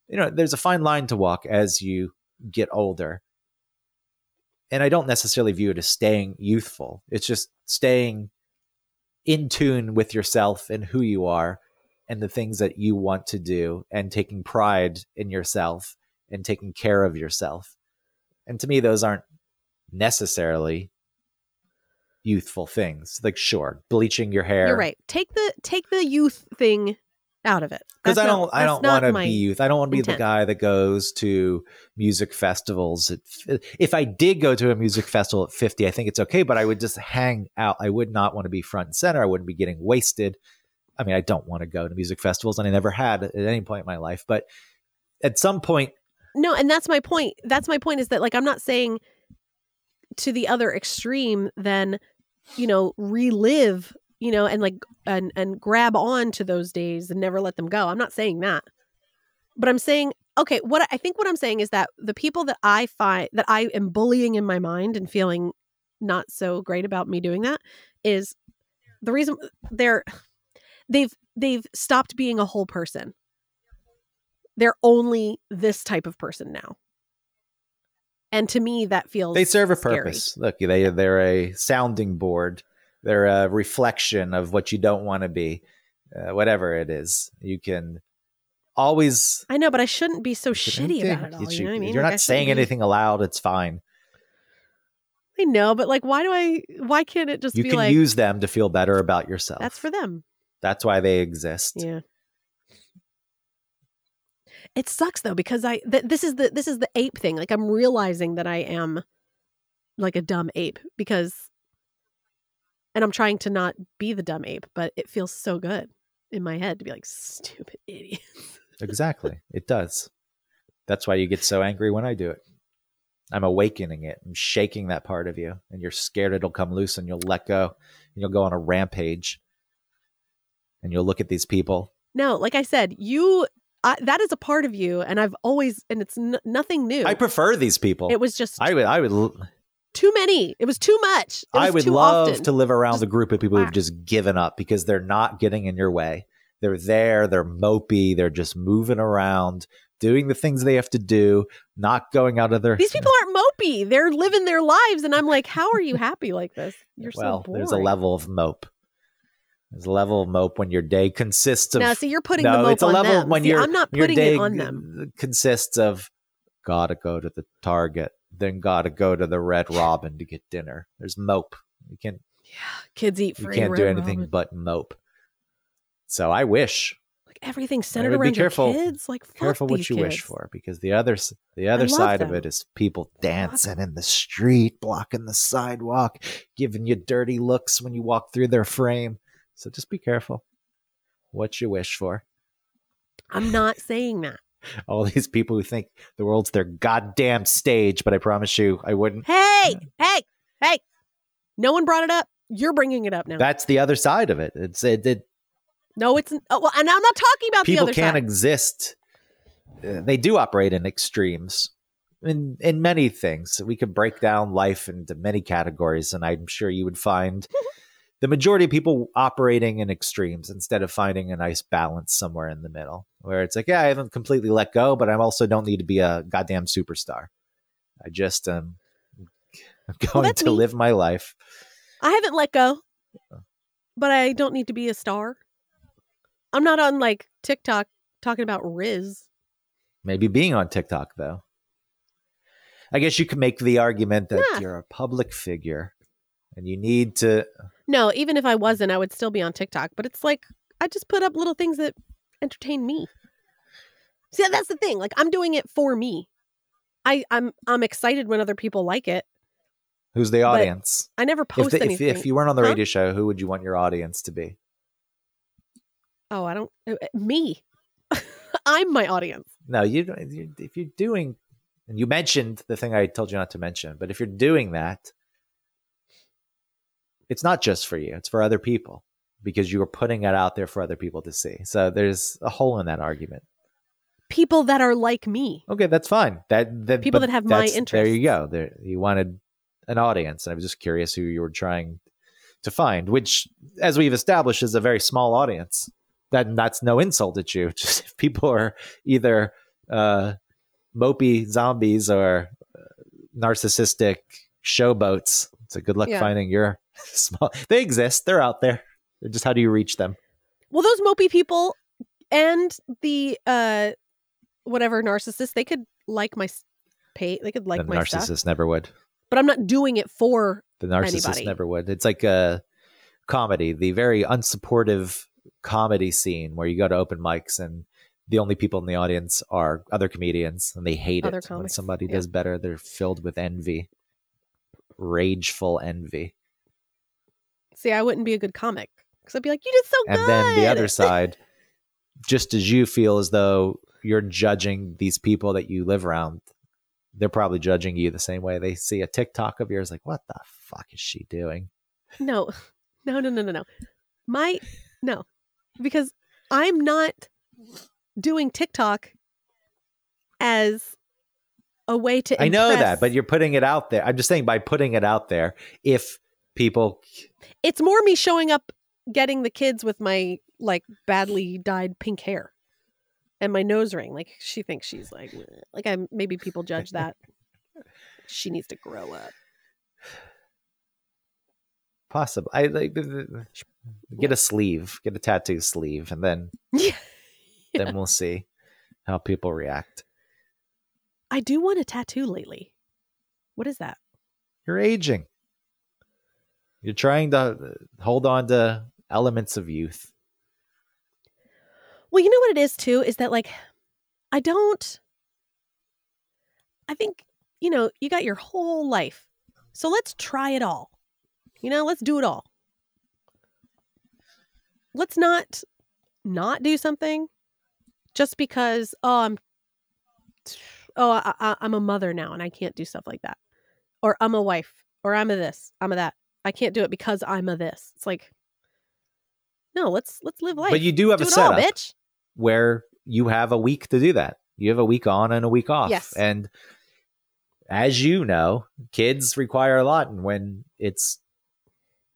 you know, there's a fine line to walk as you get older. And I don't necessarily view it as staying youthful. It's just staying in tune with yourself and who you are and the things that you want to do and taking pride in yourself and taking care of yourself. And to me, those aren't necessarily youthful things. Like, sure, bleaching your hair. You're right. Take the take the youth thing out of it because I don't I don't want to be youth. I don't want to be the guy that goes to music festivals. At, if I did go to a music festival at 50, I think it's okay, but I would just hang out. I would not want to be front and center. I wouldn't be getting wasted. I mean, I don't want to go to music festivals, and I never had at any point in my life. But at some point, no, and that's my point. That's my point is that like I'm not saying to the other extreme, then you know, relive, you know, and like and and grab on to those days and never let them go. I'm not saying that, but I'm saying okay. What I think what I'm saying is that the people that I find that I am bullying in my mind and feeling not so great about me doing that is the reason they're they've they've stopped being a whole person. They're only this type of person now. And to me, that feels They serve a scary. purpose. Look, they they're a sounding board. They're a reflection of what you don't want to be, uh, whatever it is. You can always. I know, but I shouldn't be so shitty about it all. you You know what I mean? You're Like, not saying be- anything aloud. It's fine. I know, but like, why do I? Why can't it just You be can like use them to feel better about yourself. that's for them? That's why they exist. Yeah. It sucks though because I th- this is the this is the ape thing. Like I'm realizing that I am like a dumb ape because and I'm trying to not be the dumb ape, but it feels so good in my head to be like stupid idiot. Exactly. It does. That's why you get so angry when I do it. I'm awakening it. I'm shaking that part of you, and you're scared it'll come loose and you'll let go and you'll go on a rampage. And you'll look at these people. No, like I said, you I, that is a part of you and I've always and it's n- nothing new. I prefer these people. it was just I would I would l- too many. It was too much. It I would love often. to live around Just a group of people who've just given up because they're not getting in your way. They're there, they're mopey, they're just moving around, doing the things they have to do, not going out of their These people aren't mopey. They're living their lives, and I'm like, how are you happy like this? You're well, so there's a level of mope. There's a level of mope when your day consists of Now, see, you're putting no, the mope it's a on level them. when See, you're I'm not your putting day it on them. consists of gotta go to the Target, then gotta go to the Red Robin to get dinner. There's mope. You can't Yeah, Kids eat you can't do anything Robin. but mope. So I wish Like everything centered be around careful- your kids. Like fuck careful what you wish for because the other the other side of it is people dancing in the street, blocking the sidewalk, giving you dirty looks when you walk through their frame. So just be careful what you wish for. I'm not saying that. All these people who think the world's their goddamn stage, but I promise you, I wouldn't. Hey, hey, hey! No one brought it up. You're bringing it up now. That's the other side of it. It's it, it no, it's oh, well, and I'm not talking about the people other can't side. exist. Uh, they do operate in extremes in in many things. We could break down life into many categories, and I'm sure you would find the majority of people operating in extremes instead of finding a nice balance somewhere in the middle, where it's like, yeah, I haven't completely let go, but I also don't need to be a goddamn superstar. I just um, I'm going that's to me. live my life. I haven't let go, but I don't need to be a star. I'm not on like TikTok talking about Riz. Maybe being on TikTok though. I guess you could make the argument that Yeah. you're a public figure and you need to No, even if I wasn't, I would still be on TikTok. But it's like I just put up little things that entertain me. See, that's the thing. Like I'm doing it for me. I, I'm I'm excited when other people like it. who's the audience? I never If, post the, if, anything. if you weren't on the Huh? radio show, who would you want your audience to be? oh, I don't. uh, uh, Me. I'm my audience. No, you don't- you- if you're doing and you mentioned the thing I told you not to mention, but if you're doing that, it's not just for you, it's for other people because you are putting it out there for other people to see. So there's a hole in that argument. People that are like me. Okay, that's fine. That, that People that have my interest. There you go. There you wanted an audience, and I was just curious who you were trying to find, which, as we've established, is a very small audience. That that's no insult at you. Just if people are either uh, mopey zombies or uh, narcissistic showboats, it's a good luck Yeah. finding your small. They exist. They're out there. Just how do you reach them? Well, those mopey people and the uh whatever narcissist, they could like my pay. They could like the my narcissist stuff, never would. but I'm not doing it for. The narcissist anybody. never would. It's like a comedy, the very unsupportive comedy scene where you go to open mics and the only people in the audience are other comedians and they hate Other it when somebody yeah. does better. They're filled with envy, rageful envy. See, I wouldn't be a good comic because I'd be like, "You did so And good." And then the other side, just as you feel as though you're judging these people that you live around, they're probably judging you the same way. They see a TikTok of yours, like, what the fuck is she doing? No, no, no, no, no, no. My no, because I'm not doing TikTok as a way to. I know that, but you're putting it out there. I'm just saying by putting it out there, if people it's more me showing up, getting the kids with my like badly dyed pink hair and my nose ring. Like she thinks she's like, like I maybe people judge that. she needs to grow up. Possible. I like get a sleeve, get a tattoo sleeve, and then Yeah. then we'll see how people react. I do want a tattoo lately. What is that? You're aging. You're trying to uh, hold on to elements of youth. Well, you know what it is too is that like I don't I think, you know, you got your whole life. So let's try it all. You know, let's do it all. Let's not not do something just because oh I'm oh I, I, I'm a mother now and I can't do stuff like that, or I'm a wife, or I'm a this, I'm a that. I can't do it because I'm a this. It's like no, let's let's live life. But you do have do a it all, setup bitch. where you have a week to do that. You have a week on and a week off. Yes. And as you know, kids require a lot. And when it's,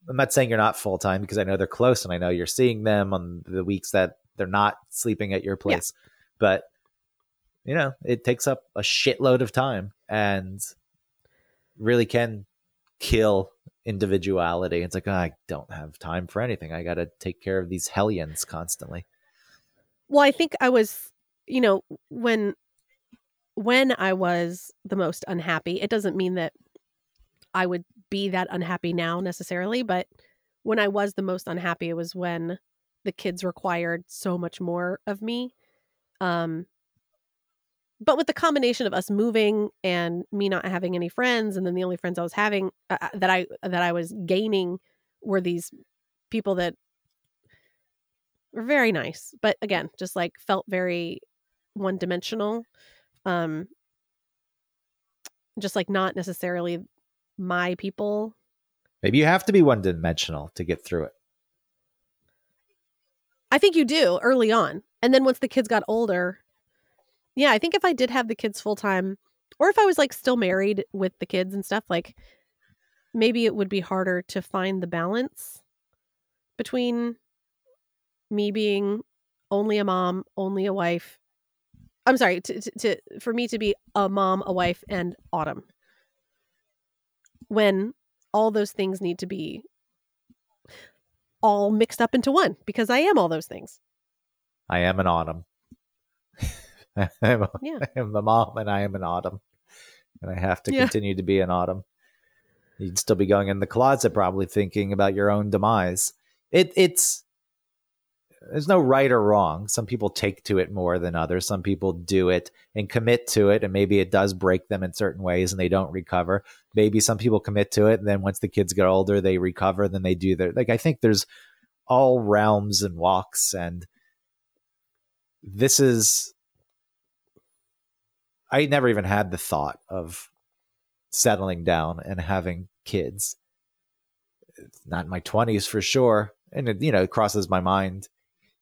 I'm not saying you're not full time because I know they're close and I know you're seeing them on the weeks that they're not sleeping at your Yeah. place. But, you know, it takes up a shitload of time and really can kill individuality. It's like, oh, I don't have time for anything. I got to take care of these hellions constantly. Well, I think I was, you know, when when I was the most unhappy, it doesn't mean that I would be that unhappy now necessarily, but when I was the most unhappy, it was when the kids required so much more of me. Um but with the combination of us moving and me not having any friends and then the only friends I was having uh, uh, that I that I was gaining were these people that were very nice, but again, just like felt very one dimensional. Um just like not necessarily my people. Maybe you have to be one dimensional to get through it. I think you do early on. And then once the kids got older, yeah, I think if I did have the kids full time or if I was like still married with the kids and stuff, like maybe it would be harder to find the balance between me being only a mom, only a wife. I'm sorry, to, to, to for me to be a mom, a wife, and autumn. When all those things need to be all mixed up into one because I am all those things. I am an autumn. I am, a, Yeah. I am the mom and I am an autumn. And I have to Yeah. continue to be an autumn. You'd still be going in the closet probably thinking about your own demise. It it's there's no right or wrong. Some people take to it more than others. Some people do it and commit to it, and maybe it does break them in certain ways and they don't recover. Maybe some people commit to it, and then once the kids get older, they recover, then they do their like I think there's all realms and walks and this is I never even had the thought of settling down and having kids. Not in my 20s for sure. And it, you know, it crosses my mind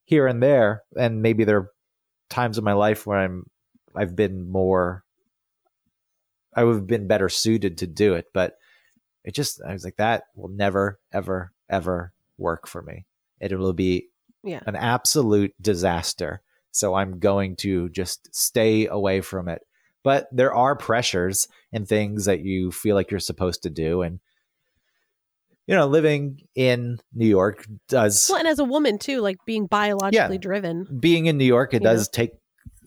here and there. And maybe there are times in my life where I'm I've been more I would have been better suited to do it, but it just I was like that will never ever ever work for me. It will be Yeah. an absolute disaster. So I'm going to just stay away from it. But there are pressures and things that you feel like you're supposed to do. And, you know, living in New York does, Well, and as a woman too, like being biologically driven. being in New York, it does take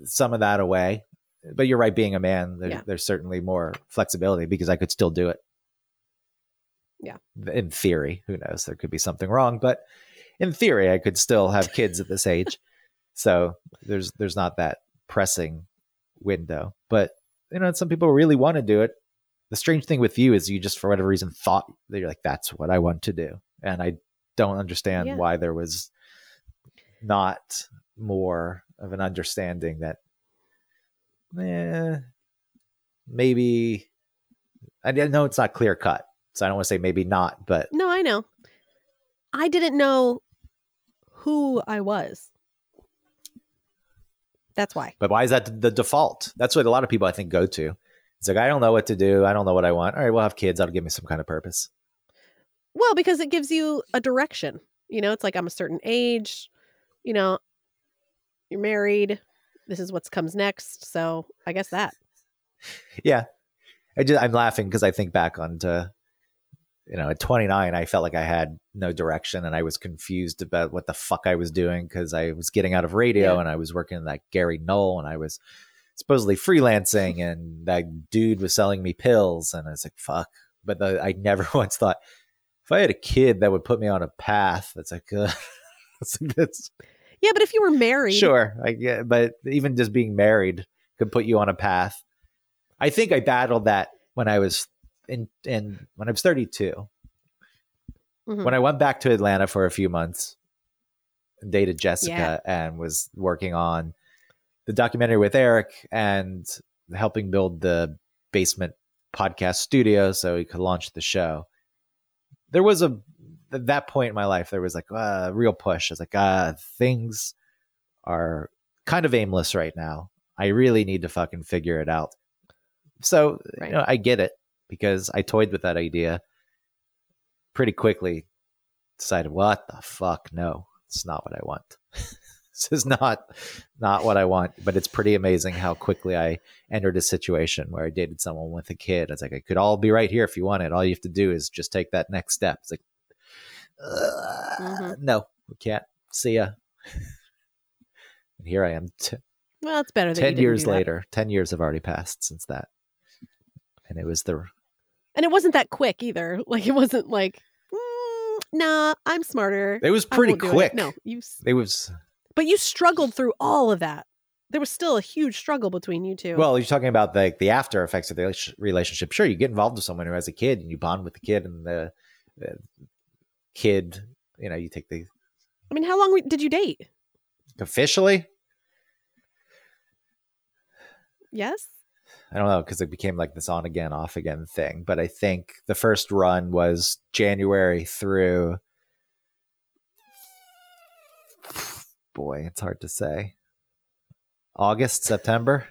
some of that away. But you're right, being a man, there, Yeah. there's certainly more flexibility because I could still do it. Yeah. In theory, who knows? There could be something wrong, but in theory, I could still have kids at this age. So there's there's not that pressing window. But you know, some people really want to do it. The strange thing with you is you just for whatever reason thought that you're like, that's what I want to do. And I don't understand Yeah. why there was not more of an understanding that eh, maybe I know it's not clear cut. So I don't want to say maybe not, but No, I know. I didn't know who I was. That's why. But why is that the default? That's what a lot of people I think go to. It's like I don't know what to do. I don't know what I want. All right, we'll have kids. That'll give me some kind of purpose. Well, because it gives you a direction. You know, it's like I'm a certain age, you know, you're married. This is what comes next. So I guess that. Yeah, I just I'm laughing because I think back onto you know at 29 I felt like I had no direction and I was confused about what the fuck I was doing because I was getting out of radio Yeah. and I was working in that Gary Knoll and I was supposedly freelancing and that dude was selling me pills and I was like fuck but the, I never once thought if I had a kid that would put me on a path that's like uh, it's like, that's Yeah, but if you were married, Sure, I get, but even just being married could put you on a path. I think I battled that when I was in, in when I was 32. Mhm. When I went back to Atlanta for a few months, dated Jessica, and was working on the documentary with Eric and helping build the basement podcast studio so we could launch the show. There was a at that point in my life, there was like a real push. I was like, uh, things are kind of aimless right now. I really need to fucking figure it out. So, Right. you know, I get it because I toyed with that idea pretty quickly. Decided, what the fuck? No, it's not what I want. this is not not what I want. But it's pretty amazing how quickly I entered a situation where I dated someone with a kid. It's like I could all be right here if you want it. All you have to do is just take that next step. It's like, Mhm. no, we can't. See ya. and here I am, t- well, it's better. Ten years later. Ten years have already passed since that, and it was the and it wasn't that quick either. Like it wasn't like, mm, nah, I'm smarter. it was pretty won't it." quick. No, you. it was But you struggled through all of that. There was still a huge struggle between you two. Well, you're talking about the the after effects of the relationship. Sure, you get involved with someone who has a kid and you bond with the kid, and the, the kid, you know, you take the I mean, how long did you date? officially. Yes. I don't know because it became like this on again, off again thing. But I think the first run was January through. Boy, it's hard to say. August, September.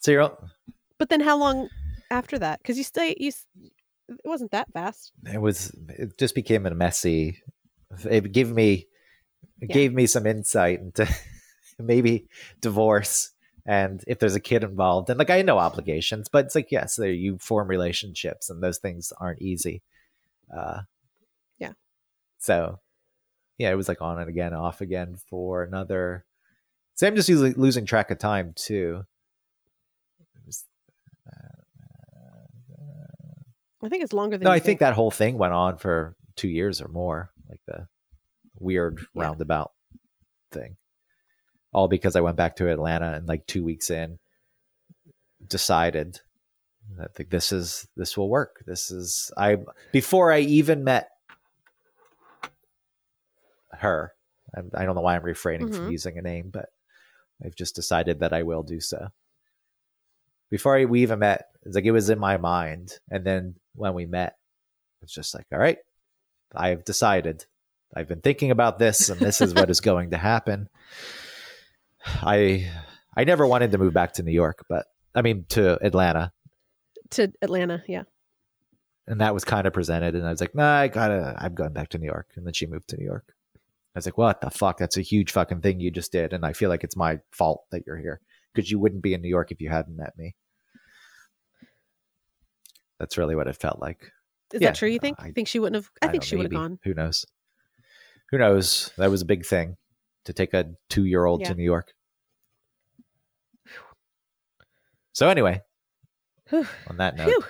So you're But then how long after that? Because you stay, you, it wasn't that fast. it was it just became a messy it gave me it Yeah. gave me some insight into maybe divorce and if there's a kid involved and like i no obligations but it's like yes there you form relationships and those things aren't easy uh Yeah. so yeah it was like on and again off again for another so i'm just usually losing track of time too I think it's longer than no, I think that whole thing went on for two years or more, like the weird Yeah. roundabout thing. All because I went back to Atlanta and like two weeks in, decided that this is this will work. This is I before I even met her. I, I don't know why I'm refraining from Mhm. using a name, but I've just decided that I will do so. Before I, we even met, it's like it was in my mind, and then when we met, it's just like, all right, I've decided. I've been thinking about this, and this is what is going to happen. I I never wanted to move back to New York, but I mean to Atlanta, to Atlanta. Yeah. and that was kind of presented, and I was like, nah, I gotta, I'm going back to New York, and then she moved to New York. I was like, what the fuck? That's a huge fucking thing you just did, and I feel like it's my fault that you're here because you wouldn't be in New York if you hadn't met me. That's really what it felt like. Is Yeah, that true? You think? I- I think she wouldn't have. I, think she would have gone. Who knows? Who knows? That was a big thing to take a two year old Yeah. to New York. So anyway, Whew. on that note, Phew.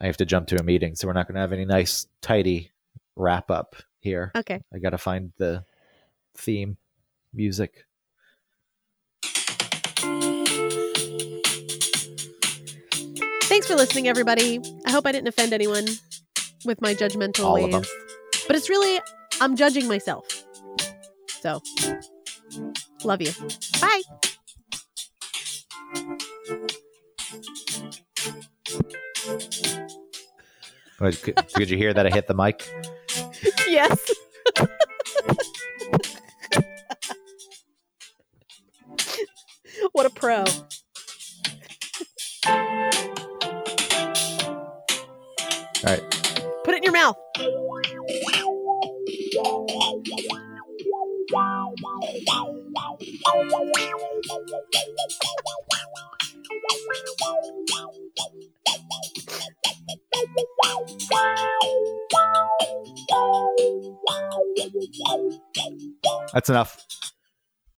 I have to jump to a meeting, so we're not going to have any nice, tidy wrap up here. Okay. I got to find the theme music. Thanks for listening, everybody. I hope I didn't offend anyone with my judgmental All ways. of them. But it's really, I'm judging myself. So, love you. Bye. What, Could, could you hear that I hit the mic? Yes. what a pro. That's enough.